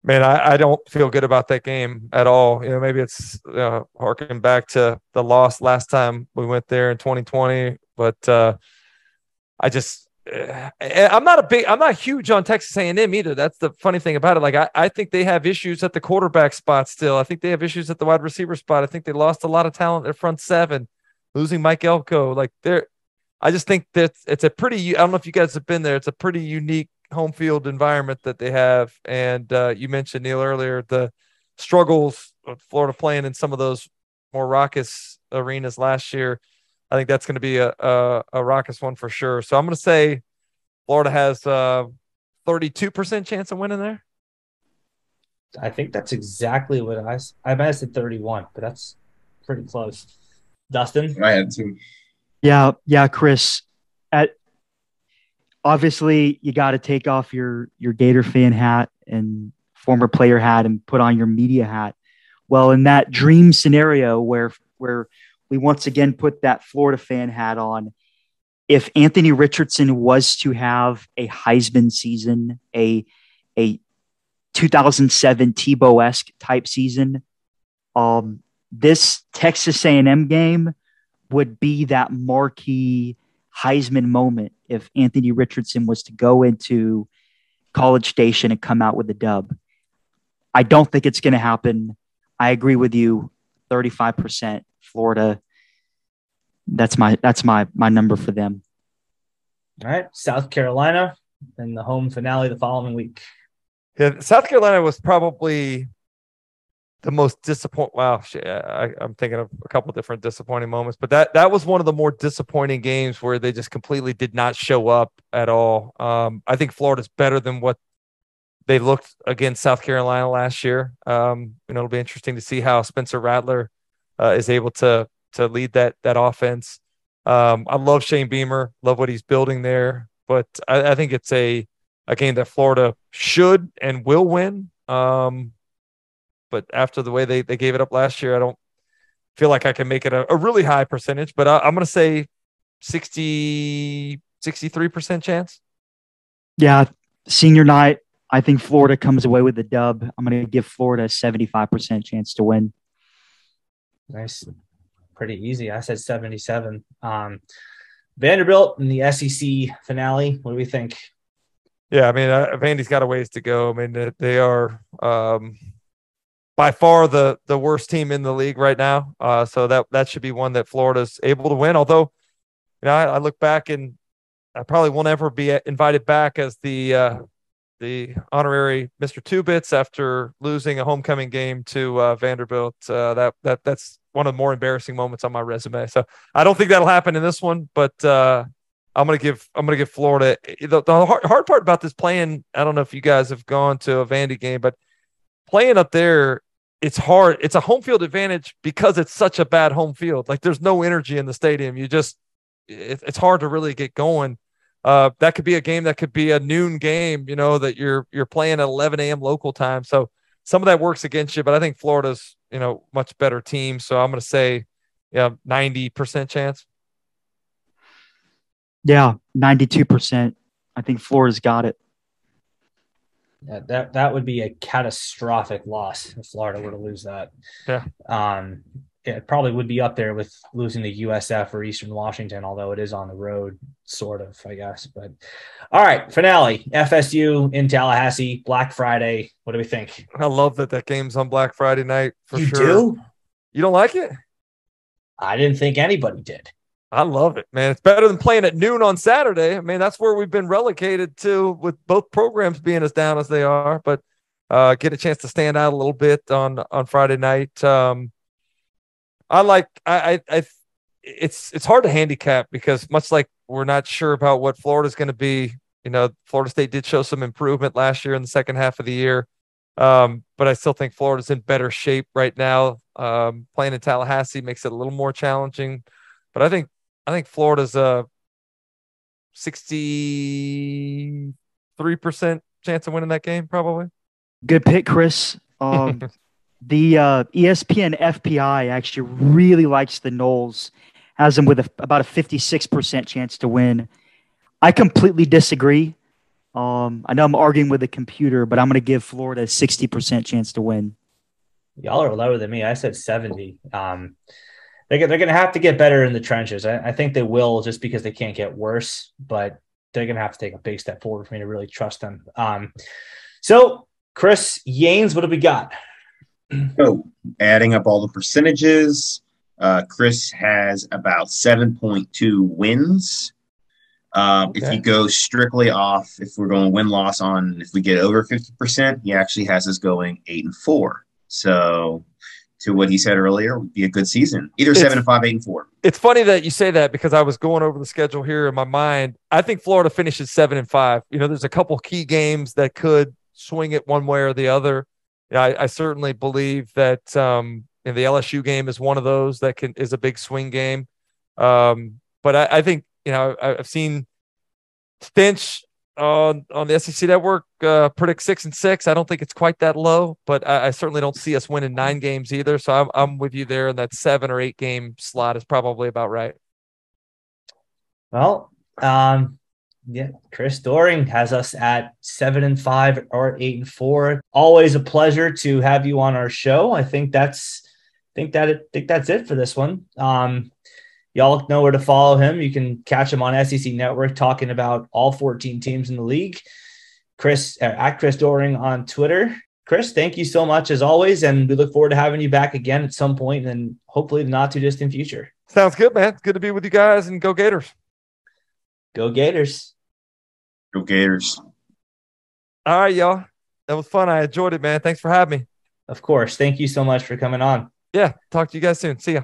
Man, I, I, don't feel good about that game at all. You know, maybe it's uh, harking back to the loss last time we went there in 2020, but uh, I just uh, I'm not a big I'm not huge on Texas A&M either. That's the funny thing about it. Like I, I think they have issues at the quarterback spot still. I think they have issues at the wide receiver spot. I think they lost a lot of talent at front seven, losing Mike Elko. Like they're I just think that it's a pretty I don't know if you guys have been there. It's a pretty unique home field environment that they have. And uh, you mentioned Neil earlier the struggles of Florida playing in some of those more raucous arenas last year. I think that's going to be a, a, a raucous one for sure. So I'm going to say Florida has a 32% chance of winning there. I think that's exactly what I I might have said 31, but that's pretty close. Dustin, I had to. Yeah, yeah, Chris. At obviously you got to take off your your Gator fan hat and former player hat and put on your media hat. Well, in that dream scenario where where we once again put that Florida fan hat on, if Anthony Richardson was to have a Heisman season, a a 2007 Tebow esque type season, um, this Texas A&M game would be that marquee Heisman moment if Anthony Richardson was to go into College Station and come out with a dub. I don't think it's going to happen. I agree with you. 35% Florida. That's my that's my my number for them. All right, South Carolina and the home finale the following week. Yeah, South Carolina was probably the most disappointing. Wow, I, am thinking of a couple different disappointing moments, but that that was one of the more disappointing games where they just completely did not show up at all. Um, I think Florida's better than what they looked against South Carolina last year. Um, you know, it'll be interesting to see how Spencer Rattler uh, is able to to lead that that offense. Um, I love Shane Beamer, love what he's building there, but I, I think it's a a game that Florida should and will win. Um, but after the way they, they gave it up last year, I don't feel like I can make it a, a really high percentage, but I, am going to say 60, 63% chance. Yeah. Senior night, I think Florida comes away with the dub. I'm going to give Florida a 75% chance to win. Nice. Pretty easy. I said 77. Um, Vanderbilt in the SEC finale. What do we think? Yeah, I mean, uh, Vandy's got a ways to go. I mean, they are um, by far the the worst team in the league right now. Uh, so that that should be one that Florida's able to win. Although, you know, I, I look back and I probably won't ever be invited back as the uh, the honorary Mr. Two Bits after losing a homecoming game to uh, Vanderbilt. Uh, that that that's one of the more embarrassing moments on my resume. So I don't think that'll happen in this one, but uh, I'm gonna give I'm gonna give Florida the, the hard, hard part about this playing. I don't know if you guys have gone to a Vandy game, but playing up there it's hard. It's a home field advantage because it's such a bad home field. Like there's no energy in the stadium. You just it, it's hard to really get going. Uh, that could be a game that could be a noon game. You know that you're you're playing at 11 a.m. local time. So some of that works against you. But I think Florida's you know much better team. So I'm going to say yeah 90 percent chance. Yeah, 92%. I think Florida's got it. Yeah, that that would be a catastrophic loss if Florida were to lose that. Yeah. Um, it probably would be up there with losing the USF or Eastern Washington, although it is on the road, sort of, I guess. But all right, finale FSU in Tallahassee, Black Friday. What do we think? I love that that game's on Black Friday night for you sure. do? You don't like it? I didn't think anybody did. I love it, man. It's better than playing at noon on Saturday. I mean, that's where we've been relegated to with both programs being as down as they are. But uh, get a chance to stand out a little bit on on Friday night. Um, I like I, I I it's it's hard to handicap because much like we're not sure about what Florida's going to be. You know, Florida State did show some improvement last year in the second half of the year, um, but I still think Florida's in better shape right now. Um, playing in Tallahassee makes it a little more challenging, but I think I think Florida's a sixty-three percent chance of winning that game, probably. Good pick, Chris. Um, the uh, ESPN FPI actually really likes the Noles, has them with a, about a 56% chance to win. I completely disagree. Um, I know I'm arguing with the computer, but I'm going to give Florida a 60% chance to win. Y'all are lower than me. I said 70. Um, they're, they're going to have to get better in the trenches. I, I think they will just because they can't get worse, but they're going to have to take a big step forward for me to really trust them. Um, so, Chris Yanes, what have we got? So, adding up all the percentages, uh, Chris has about 7.2 wins. Uh, If you go strictly off, if we're going win loss on, if we get over 50%, he actually has us going eight and four. So, to what he said earlier, would be a good season. Either It's- seven and five, eight and four. It's funny that you say that because I was going over the schedule here in my mind. I think Florida finishes seven and five. You know, there's a couple key games that could swing it one way or the other. I, I certainly believe that um, and the LSU game is one of those that can is a big swing game. Um, but I, I think you know I, I've seen Finch on on the SEC network uh, predict six and six. I don't think it's quite that low, but I, I certainly don't see us winning nine games either. So I'm I'm with you there. And that seven or eight game slot is probably about right. Well, um, yeah, Chris Doering has us at seven and five or eight and four. Always a pleasure to have you on our show. I think that's think that it, think that's it for this one. Um, y'all know where to follow him. You can catch him on SEC Network talking about all 14 teams in the league. Chris uh, at Chris Doering on Twitter. Chris, thank you so much as always, and we look forward to having you back again at some point, and hopefully the not too distant future. Sounds good, man. It's good to be with you guys and go Gators. Go Gators! Go Gators. All right, y'all. That was fun. I enjoyed it, man. Thanks for having me. Of course. Thank you so much for coming on. Yeah. Talk to you guys soon. See ya.